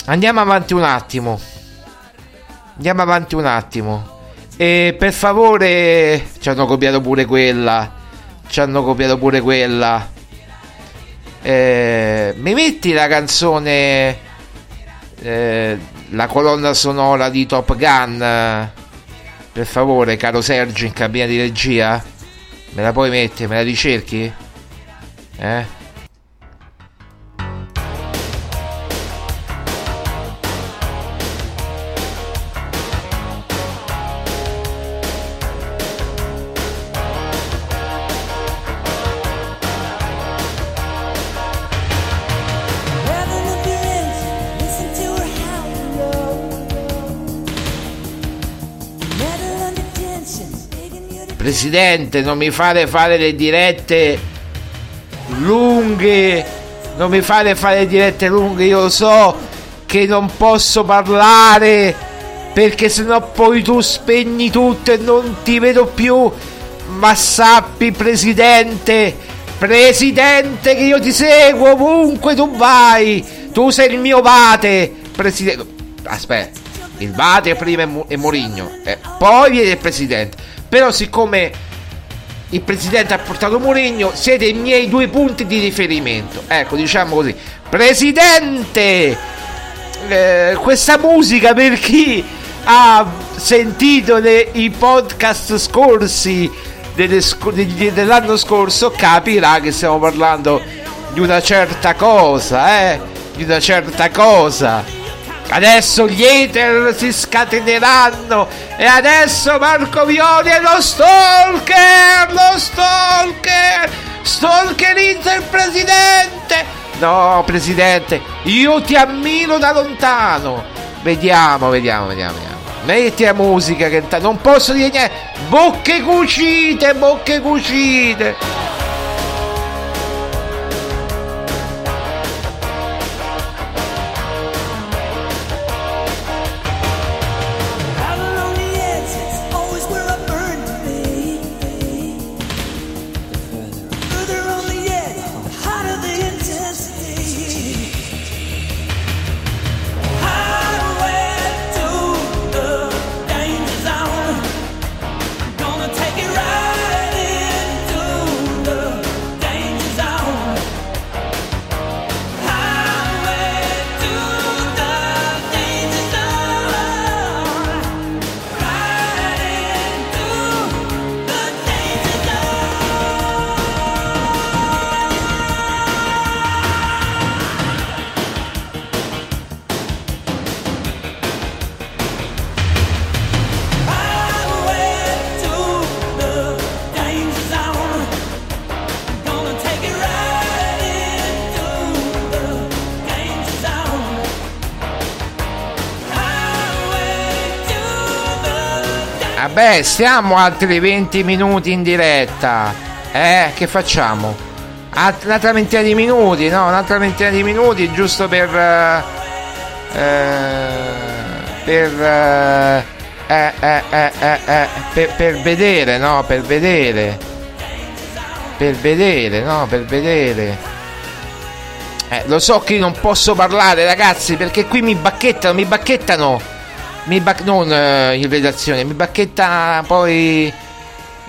andiamo avanti un attimo. Andiamo avanti un attimo. E per favore ci hanno copiato pure quella. Ci hanno copiato pure quella. Eh, mi metti la canzone eh, la colonna sonora di Top Gun per favore caro Sergio in cabina di regia me la puoi mettere me la ricerchi eh Presidente, non mi fate fare le dirette lunghe. Non mi fate fare dirette lunghe. Io so che non posso parlare perché sennò poi tu spegni tutto e non ti vedo più. Ma sappi, Presidente, Presidente, che io ti seguo ovunque tu vai. Tu sei il mio vate, Presidente. Aspetta, il vate prima è, Mu- è Mourinho, eh, poi viene il Presidente. Però siccome il presidente ha portato Mourinho, siete i miei due punti di riferimento. Ecco, diciamo così. Presidente, eh, questa musica per chi ha sentito le, i podcast scorsi sc- dell'anno scorso capirà che stiamo parlando di una certa cosa, eh? Di una certa cosa. Adesso gli hater si scateneranno e adesso Marco Violi è lo stalker, lo stalker, stalkerizza il presidente. No, presidente, io ti ammiro da lontano. Vediamo, vediamo, vediamo, vediamo. Metti la musica che non posso dire niente. Bocche cucite, bocche cucite. Vabbè, stiamo altri 20 minuti in diretta. Eh, che facciamo? Alt- un'altra ventina di minuti, no? Un'altra ventina di minuti, giusto per. eh, per. eh, eh, eh, eh, per, per vedere, no? Per vedere. Per vedere, no? Per vedere. Eh, lo so che non posso parlare, ragazzi, perché qui mi bacchettano, mi bacchettano. Mi bac- non eh, in redazione, mi bacchetta poi.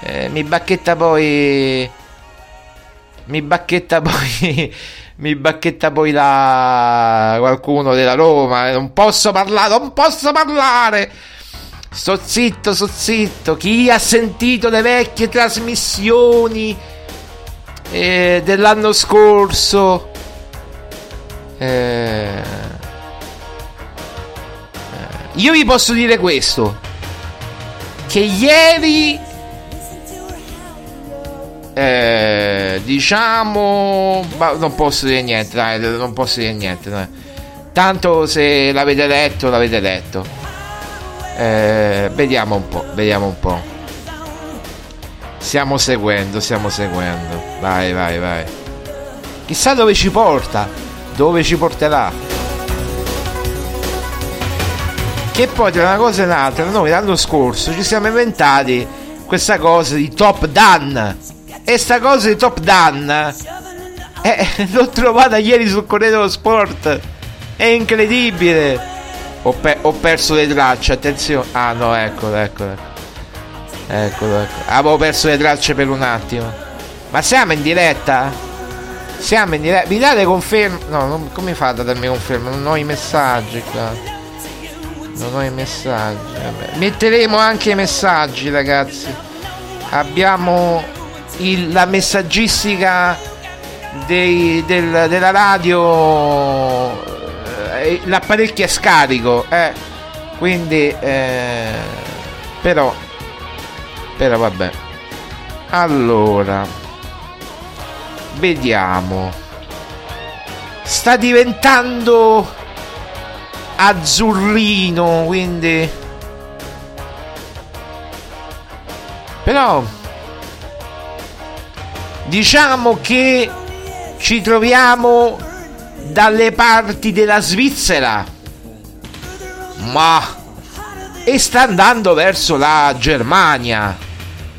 eh, mi bacchetta poi. Mi bacchetta poi. mi bacchetta poi la. qualcuno della Roma. eh, Non posso parlare, non posso parlare. Sto zitto, sto zitto. Chi ha sentito le vecchie trasmissioni eh, dell'anno scorso? Eh, io vi posso dire questo: che ieri, eh, diciamo, non posso dire niente, dai, non posso dire niente. dai. Tanto se l'avete letto, l'avete letto. Eh, vediamo un po', vediamo un po'. Stiamo seguendo, stiamo seguendo. Vai, vai, vai. Chissà dove ci porta, dove ci porterà. Che poi tra una cosa e un'altra, noi l'anno scorso ci siamo inventati questa cosa di Top Dun. E sta cosa di Top Dun eh, l'ho trovata ieri sul Corriere dello Sport. È incredibile. Ho, pe- ho perso le tracce, attenzione. Ah no, eccolo, eccolo. Eccolo, eccolo. Avevo perso le tracce per un attimo. Ma siamo in diretta? Siamo in diretta. Mi date conferma? No, non- come fate a darmi conferma? Non ho i messaggi qua. Non ho i messaggi. Vabbè. Metteremo anche i messaggi, ragazzi. Abbiamo il- la messaggistica dei- del- della radio. eh, L'apparecchio è scarico. Eh. Quindi, eh, però, però, vabbè. Allora, vediamo. Sta diventando azzurrino, quindi però diciamo che ci troviamo dalle parti della Svizzera. Ma e sta andando verso la Germania.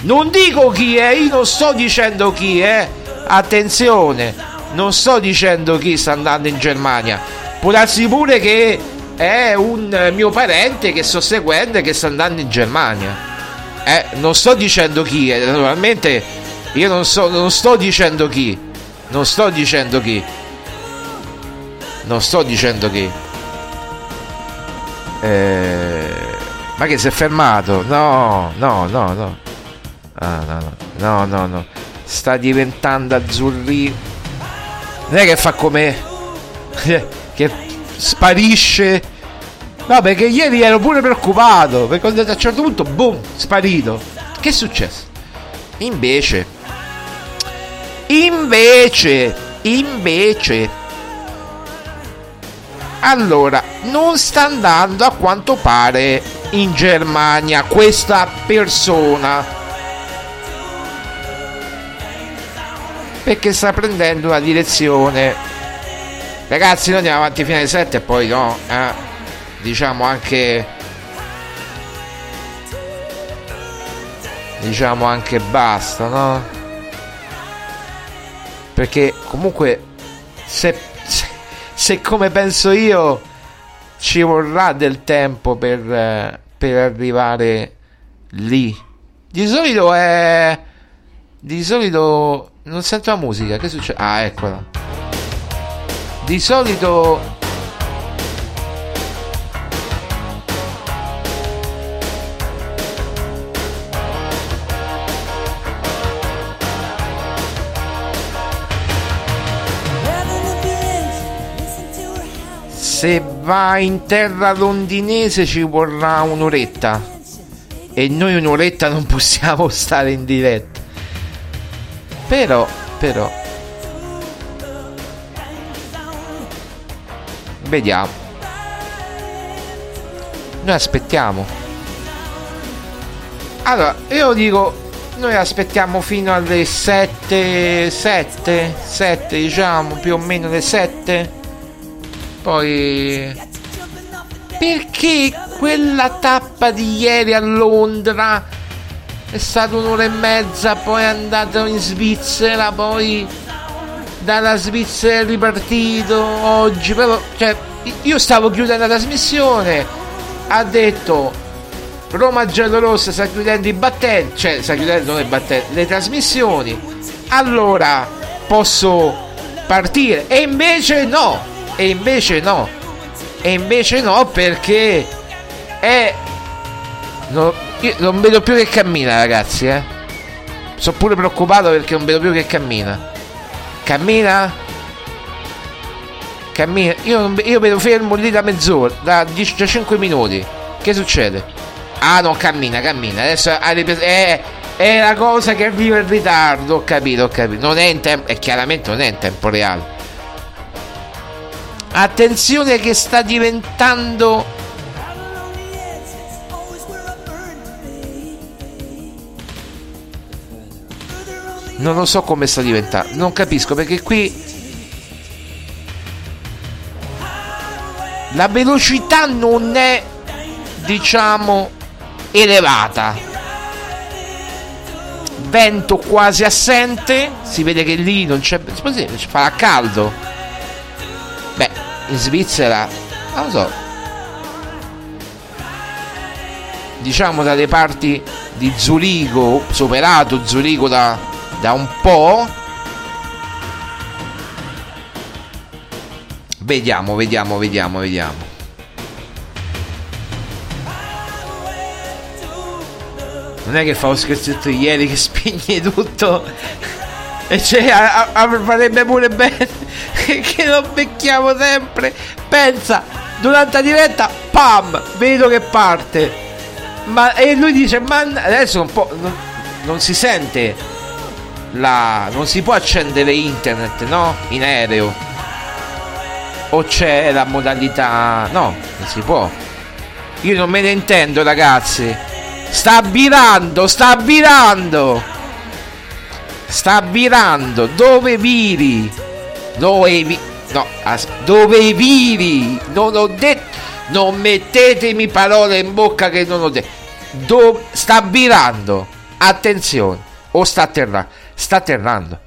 Non dico chi è, io non sto dicendo chi è. Attenzione, non sto dicendo chi sta andando in Germania. Può darsi pure che è un mio parente che sto seguendo e che sta andando in Germania. Eh, non sto dicendo chi, eh, naturalmente io non, so, non sto dicendo chi. Non sto dicendo chi. Non sto dicendo chi. Eh, ma che si è fermato? No, no, no, no. Ah, no, no, no, no, no. Sta diventando azzurrino. Non è che fa come. che sparisce. No, perché ieri ero pure preoccupato. Perché a un certo punto, boom, sparito. Che è successo? Invece. Invece. Invece. Allora, non sta andando a quanto pare in Germania questa persona. Perché sta prendendo una direzione. Ragazzi, noi andiamo avanti fino alle 7 e poi no, eh, diciamo anche diciamo anche basta, no? Perché comunque se, se, se come penso io ci vorrà del tempo per, eh, per arrivare lì. Di solito è di solito non sento la musica, che succede? Ah, eccola. Di solito se va in terra londinese ci vorrà un'oretta. E noi un'oretta non possiamo stare in diretta. Però, però. Vediamo. Noi aspettiamo. Allora, io dico, noi aspettiamo fino alle 7, 7, 7 diciamo, più o meno le 7. Poi... Perché quella tappa di ieri a Londra è stata un'ora e mezza, poi è andato in Svizzera, poi dalla Svizzera è ripartito oggi, però, cioè, io stavo chiudendo la trasmissione, ha detto Roma Giallorossa sta chiudendo i battenti, cioè sta chiudendo non i battenti, le trasmissioni, allora posso partire, e invece no, e invece no, e invece no perché è... No, io non vedo più che cammina ragazzi, eh. Sono pure preoccupato perché non vedo più che cammina. Cammina? Cammina. Io, io vedo fermo lì da mezz'ora, da 10 da 5 minuti. Che succede? Ah no, cammina, cammina. Adesso ha ripreso. È, è la cosa che arriva in ritardo. Ho capito, ho capito. Non è in tempo. E chiaramente non è in tempo reale. Attenzione che sta diventando. Non lo so come sta diventando. Non capisco perché qui. La velocità non è, diciamo, elevata. Vento quasi assente. Si vede che lì non c'è. Sì, farà caldo. Beh, in Svizzera. Non lo so. Diciamo dalle parti di Zurigo, superato Zurigo da, da un po'. Vediamo, vediamo, vediamo, vediamo. Non è che fa lo scherzetto ieri che spegne tutto. E cioè, a, a, farebbe pure bene che lo becchiamo sempre. Pensa, durante la diretta, pam, vedo che parte. Ma e lui dice, ma adesso un po'. Non, non si sente la. Non si può accendere internet, no? In aereo. O c'è la modalità. No, non si può. Io non me ne intendo, ragazzi. Sta virando, sta virando. Sta virando. Dove viri? Dove vi... No, as- dove viri? Non ho detto... Non mettetemi parole in bocca che non ho detto. Dove... Sta virando. Attenzione. O sta atterrando. Sta atterrando.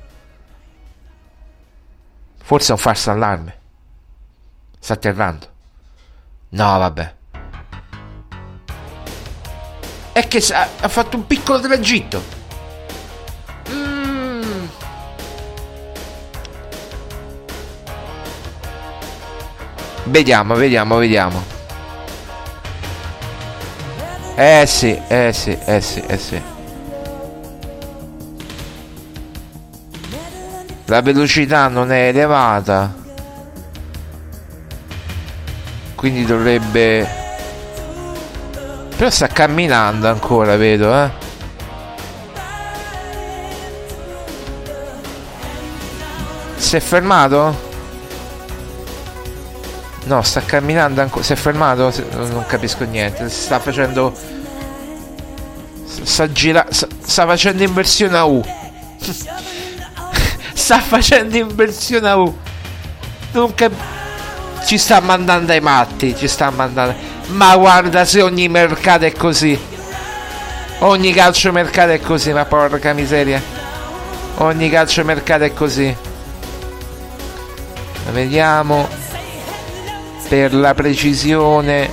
Forse è un falso allarme. Sta atterrando. No, vabbè. È che ha fatto un piccolo tragitto. Mm. Vediamo, vediamo, vediamo. Eh sì, eh sì, eh sì, eh sì. La velocità non è elevata. Quindi dovrebbe... Però sta camminando ancora, vedo, eh. Si è fermato? No, sta camminando ancora. Si è fermato? Non capisco niente. Sta facendo. Sta. Sta, sta facendo inversione a U. sta facendo inversione a U. Cap- Ci sta mandando ai matti. Ci sta mandando. Ma guarda se ogni mercato è così. Ogni calcio mercato è così, ma porca miseria. Ogni calcio mercato è così. Vediamo per la precisione.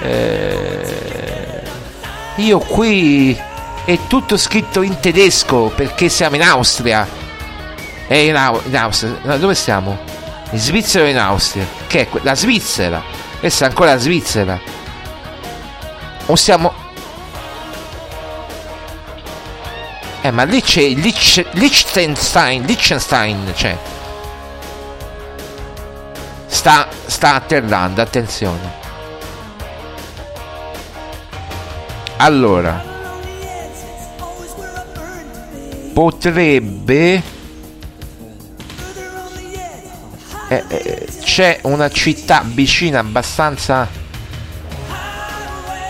Eh, io qui è tutto scritto in tedesco perché siamo in Austria. È in, Au- in Austria. No, dove siamo? In Svizzera o in Austria? Che è que- la Svizzera? Questa è ancora la Svizzera. O siamo. Eh, ma lì c'è Lich- Liechtenstein. Liechtenstein c'è. Sta, sta atterrando, attenzione. Allora. Potrebbe. Eh, eh, c'è una città vicina abbastanza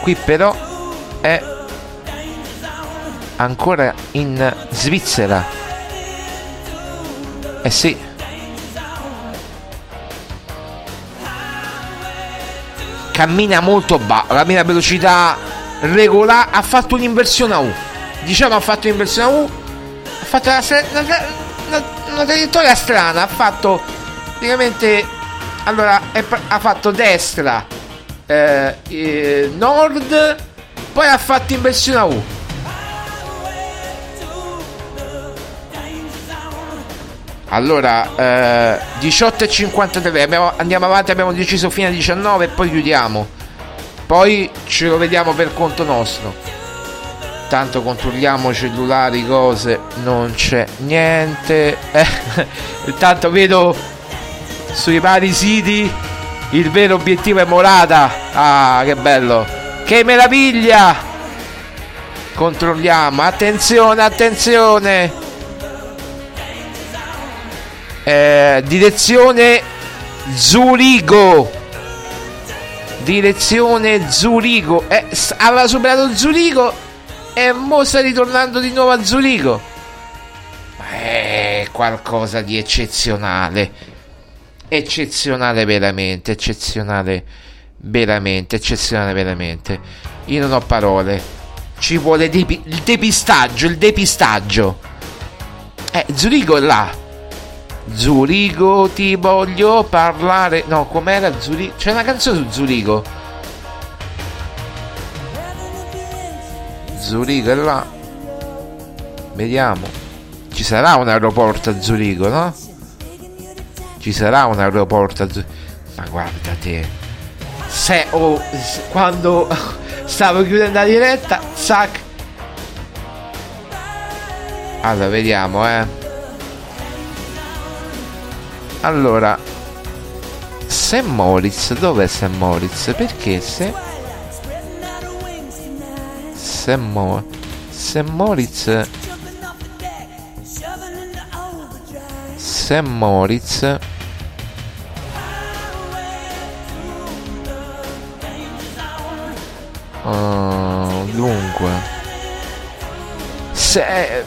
qui però è ancora in Svizzera eh sì cammina molto basso cammina a velocità regolare ha fatto un'inversione a U diciamo ha fatto un'inversione a U fatto una, una, una- una traiettoria strana ha fatto praticamente allora è ha fatto destra eh, eh, nord poi ha fatto inversione a U Allora, eh, 18 e 53, abbiamo- andiamo avanti, abbiamo deciso fino a 19 e poi chiudiamo. Poi ce lo vediamo per conto nostro. Tanto controlliamo cellulari, cose, non c'è niente. Eh, intanto vedo sui vari siti il vero obiettivo è Morata. Ah, che bello. Che meraviglia. Controlliamo, attenzione, attenzione. Eh, direzione Zurigo direzione Zurigo eh, aveva superato Zurigo e mo sta ritornando di nuovo a Zurigo è qualcosa di eccezionale eccezionale veramente eccezionale veramente eccezionale veramente io non ho parole ci vuole depi- il depistaggio il depistaggio eh Zurigo è là Zurigo ti voglio parlare. No, com'era Zurigo? C'è una canzone su Zurigo. Zurigo è là. Vediamo. Ci sarà un aeroporto a Zurigo, no? Ci sarà un aeroporto a Zurigo. Ma guarda te. Se oh, quando stavo chiudendo la diretta, sac. Allora, vediamo, eh. Allora, St. Moritz, dov'è St. Moritz? Perché se... St. Mo... St. Moritz... St. Moritz... Ah, dunque... Se...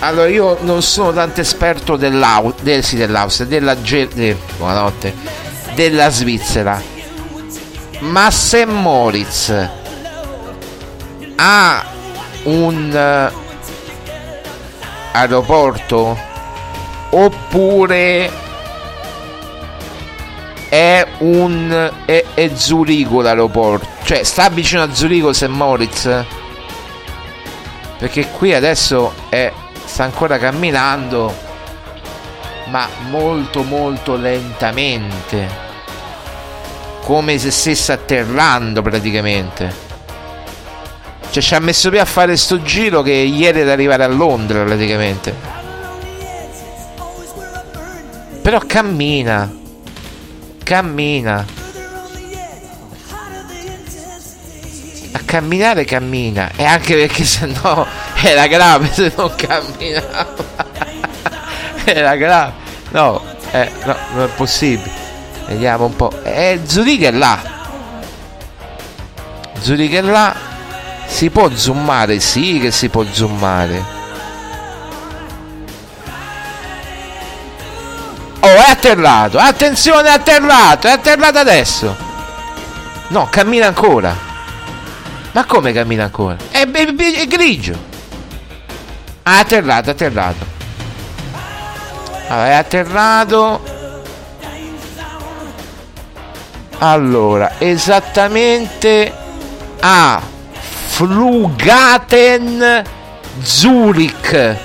Allora, io non sono tanto esperto dell'Au- del, sì, dell'Austria, della, Ge- della Svizzera. Ma se Moritz ha un eh, aeroporto oppure è un è, è Zurigo l'aeroporto? Cioè sta vicino a Zurigo St. Moritz? Perché qui adesso è, sta ancora camminando ma molto molto lentamente. Come se stesse atterrando praticamente cioè ci ha messo via a fare sto giro che ieri ad arrivare a Londra praticamente. Però cammina. Cammina. A camminare cammina. E anche perché se no era grave se non camminava. Era grave. No, eh, no non è possibile. Vediamo un po' eh, Zuriga è là. Zuriga è là si può zoomare sì che si può zoomare oh è atterrato attenzione è atterrato è atterrato adesso no cammina ancora ma come cammina ancora? È, è- è grigio. Ah, atterrato, è atterrato. Allora, è atterrato. Allora, esattamente a Flugaten Zurich.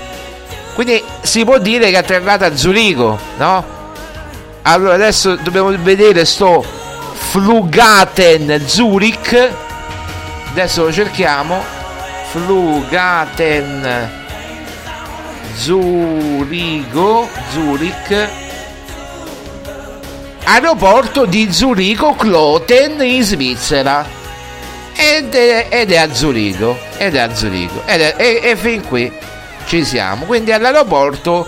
Quindi si può dire che è atterrato a Zurigo, no? Allora, adesso dobbiamo vedere sto Flugaten Zurich adesso lo cerchiamo Flugaten Zurigo Zurich aeroporto di Zurigo Kloten in Svizzera ed è, ed è a Zurigo ed è a Zurigo ed è, e, e fin qui ci siamo quindi all'aeroporto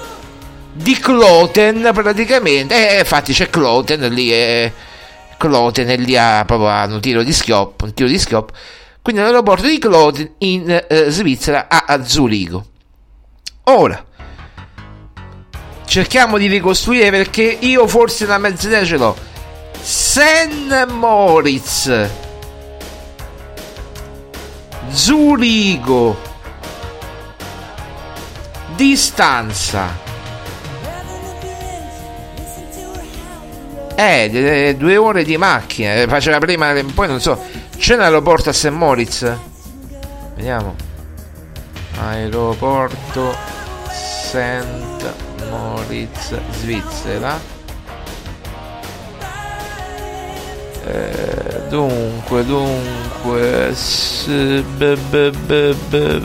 di Kloten praticamente e infatti c'è Kloten lì è Kloten è lì a proprio a un tiro di schioppo un tiro di schioppo quindi l'aeroporto di Kloten in eh, Svizzera a, a Zurigo. Ora, cerchiamo di ricostruire perché io forse una mezz'idea ce l'ho. St. Moritz, Zurigo, distanza. Eh, due ore di macchina. eh, Faceva prima, poi non so. C'è un aeroporto a St. Moritz? Vediamo. Aeroporto St. Moritz, Svizzera. Eh, dunque, dunque. s- be- be- be- be-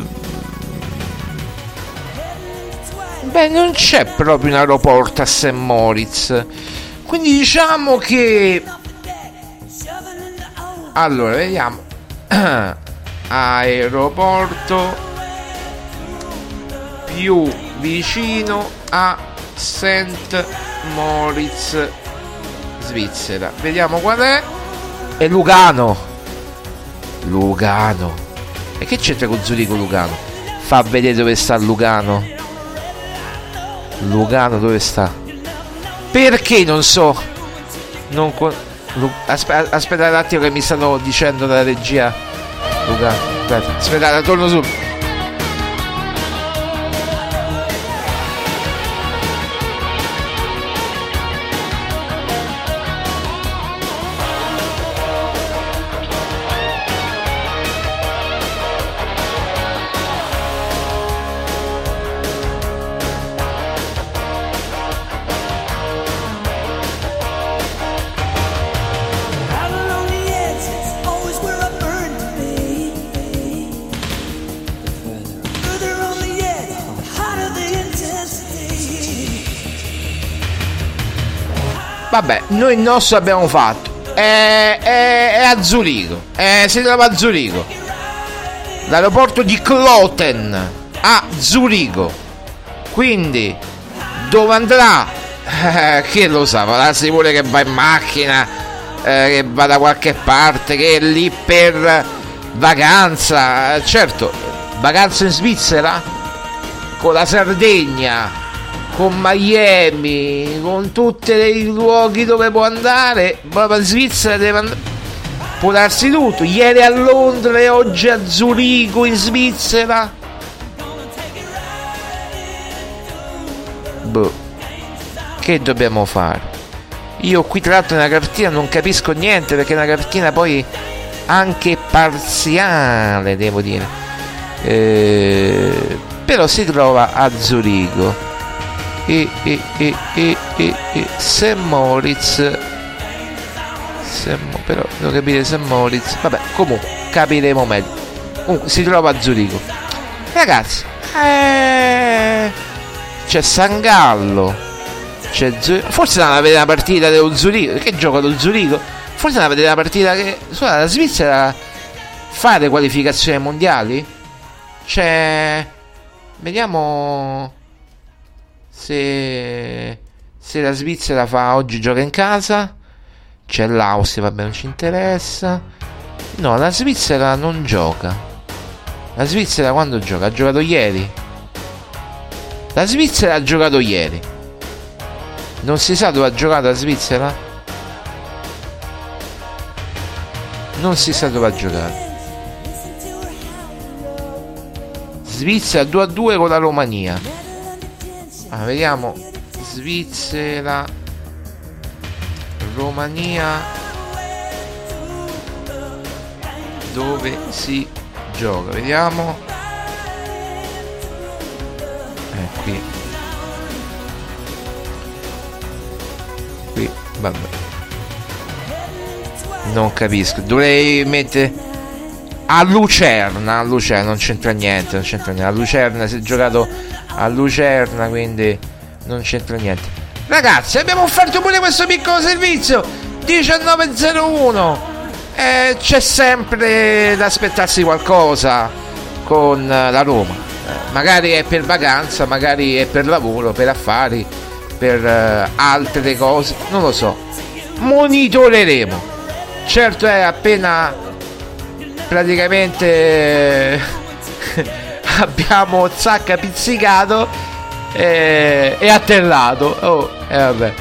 Beh, non c'è proprio un aeroporto a St. Moritz. Quindi diciamo che. Allora, vediamo. Aeroporto più vicino a St. Moritz, Svizzera. Vediamo qual è. È Lugano. Lugano. E che c'entra con Zurigo Lugano? Fa vedere dove sta Lugano. Lugano dove sta? Perché non so? Non co- Lu- aspe- aspetta un attimo che mi stanno dicendo dalla regia. Lugano. Aspetta, aspetta, torno su. Vabbè, noi il nostro abbiamo fatto. È, è- è a Zurigo. È- si trova a Zurigo. L'aeroporto di Kloten a Zurigo. Quindi, dove andrà? Eh, chi lo sa? Farà sicuro che va in macchina, eh, che va da qualche parte, che è lì per vacanza. Eh, Certo, vacanza in Svizzera? Con la Sardegna con Miami, con tutti i luoghi dove può andare, proprio in Svizzera deve andare. Può darsi tutto. Ieri a Londra e oggi a Zurigo in Svizzera. Boh. Che dobbiamo fare? Io qui tra l'altro nella cartina non capisco niente perché è una cartina poi anche parziale, devo dire. Eh, però si trova a Zurigo e, e, e, e, e, e St. Moritz St. Mo- però devo capire St. Moritz vabbè comunque capiremo meglio comunque si trova a Zurigo ragazzi eh, c'è San Gallo c'è Zu- forse andava a vedere una partita dello Zurigo che gioca lo Zurigo forse andava a vedere una partita che scusa la Svizzera fa le qualificazioni mondiali c'è vediamo se, se la Svizzera fa oggi gioca in casa, c'è l'Austria, vabbè, non ci interessa. No, la Svizzera non gioca. La Svizzera quando gioca? Ha giocato ieri. La Svizzera ha giocato ieri. Non si sa dove ha giocato la Svizzera? Non si sa dove ha giocato. Svizzera 2 a 2 con la Romania. Ah, vediamo. Svizzera. Romania. Dove si gioca? Vediamo. Eh qui. Qui vabbè. Non capisco. Dovrei mettere a Lucerna. A Lucerna non c'entra niente non c'entra niente. A Lucerna si è giocato a Lucerna, quindi non c'entra niente. Ragazzi, abbiamo offerto pure questo piccolo servizio 1901. Eh, c'è sempre da aspettarsi qualcosa con eh, la Roma. Eh, magari è per vacanza, magari è per lavoro, per affari, per eh, altre cose, non lo so. Monitoreremo. Certo è appena praticamente abbiamo Zacca pizzicato e, e atterrato. Oh, e vabbè.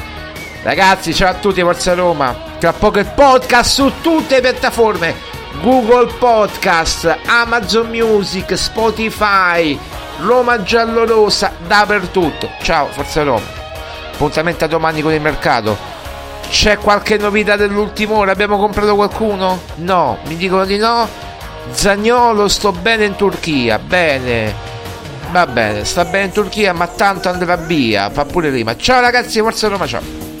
Ragazzi, ciao a tutti, Forza Roma. Tra poco il podcast su tutte le piattaforme. Google Podcast, Amazon Music, Spotify, Roma Giallorosa, dappertutto. Ciao, Forza Roma. Appuntamento a domani con il mercato. C'è qualche novità dell'ultima ora? Abbiamo comprato qualcuno? No, mi dicono di no. Zagnolo sto bene in Turchia, bene. Va bene, sta bene in Turchia, ma tanto andrà via. Fa pure rima. Ciao ragazzi, Forza Roma, ciao.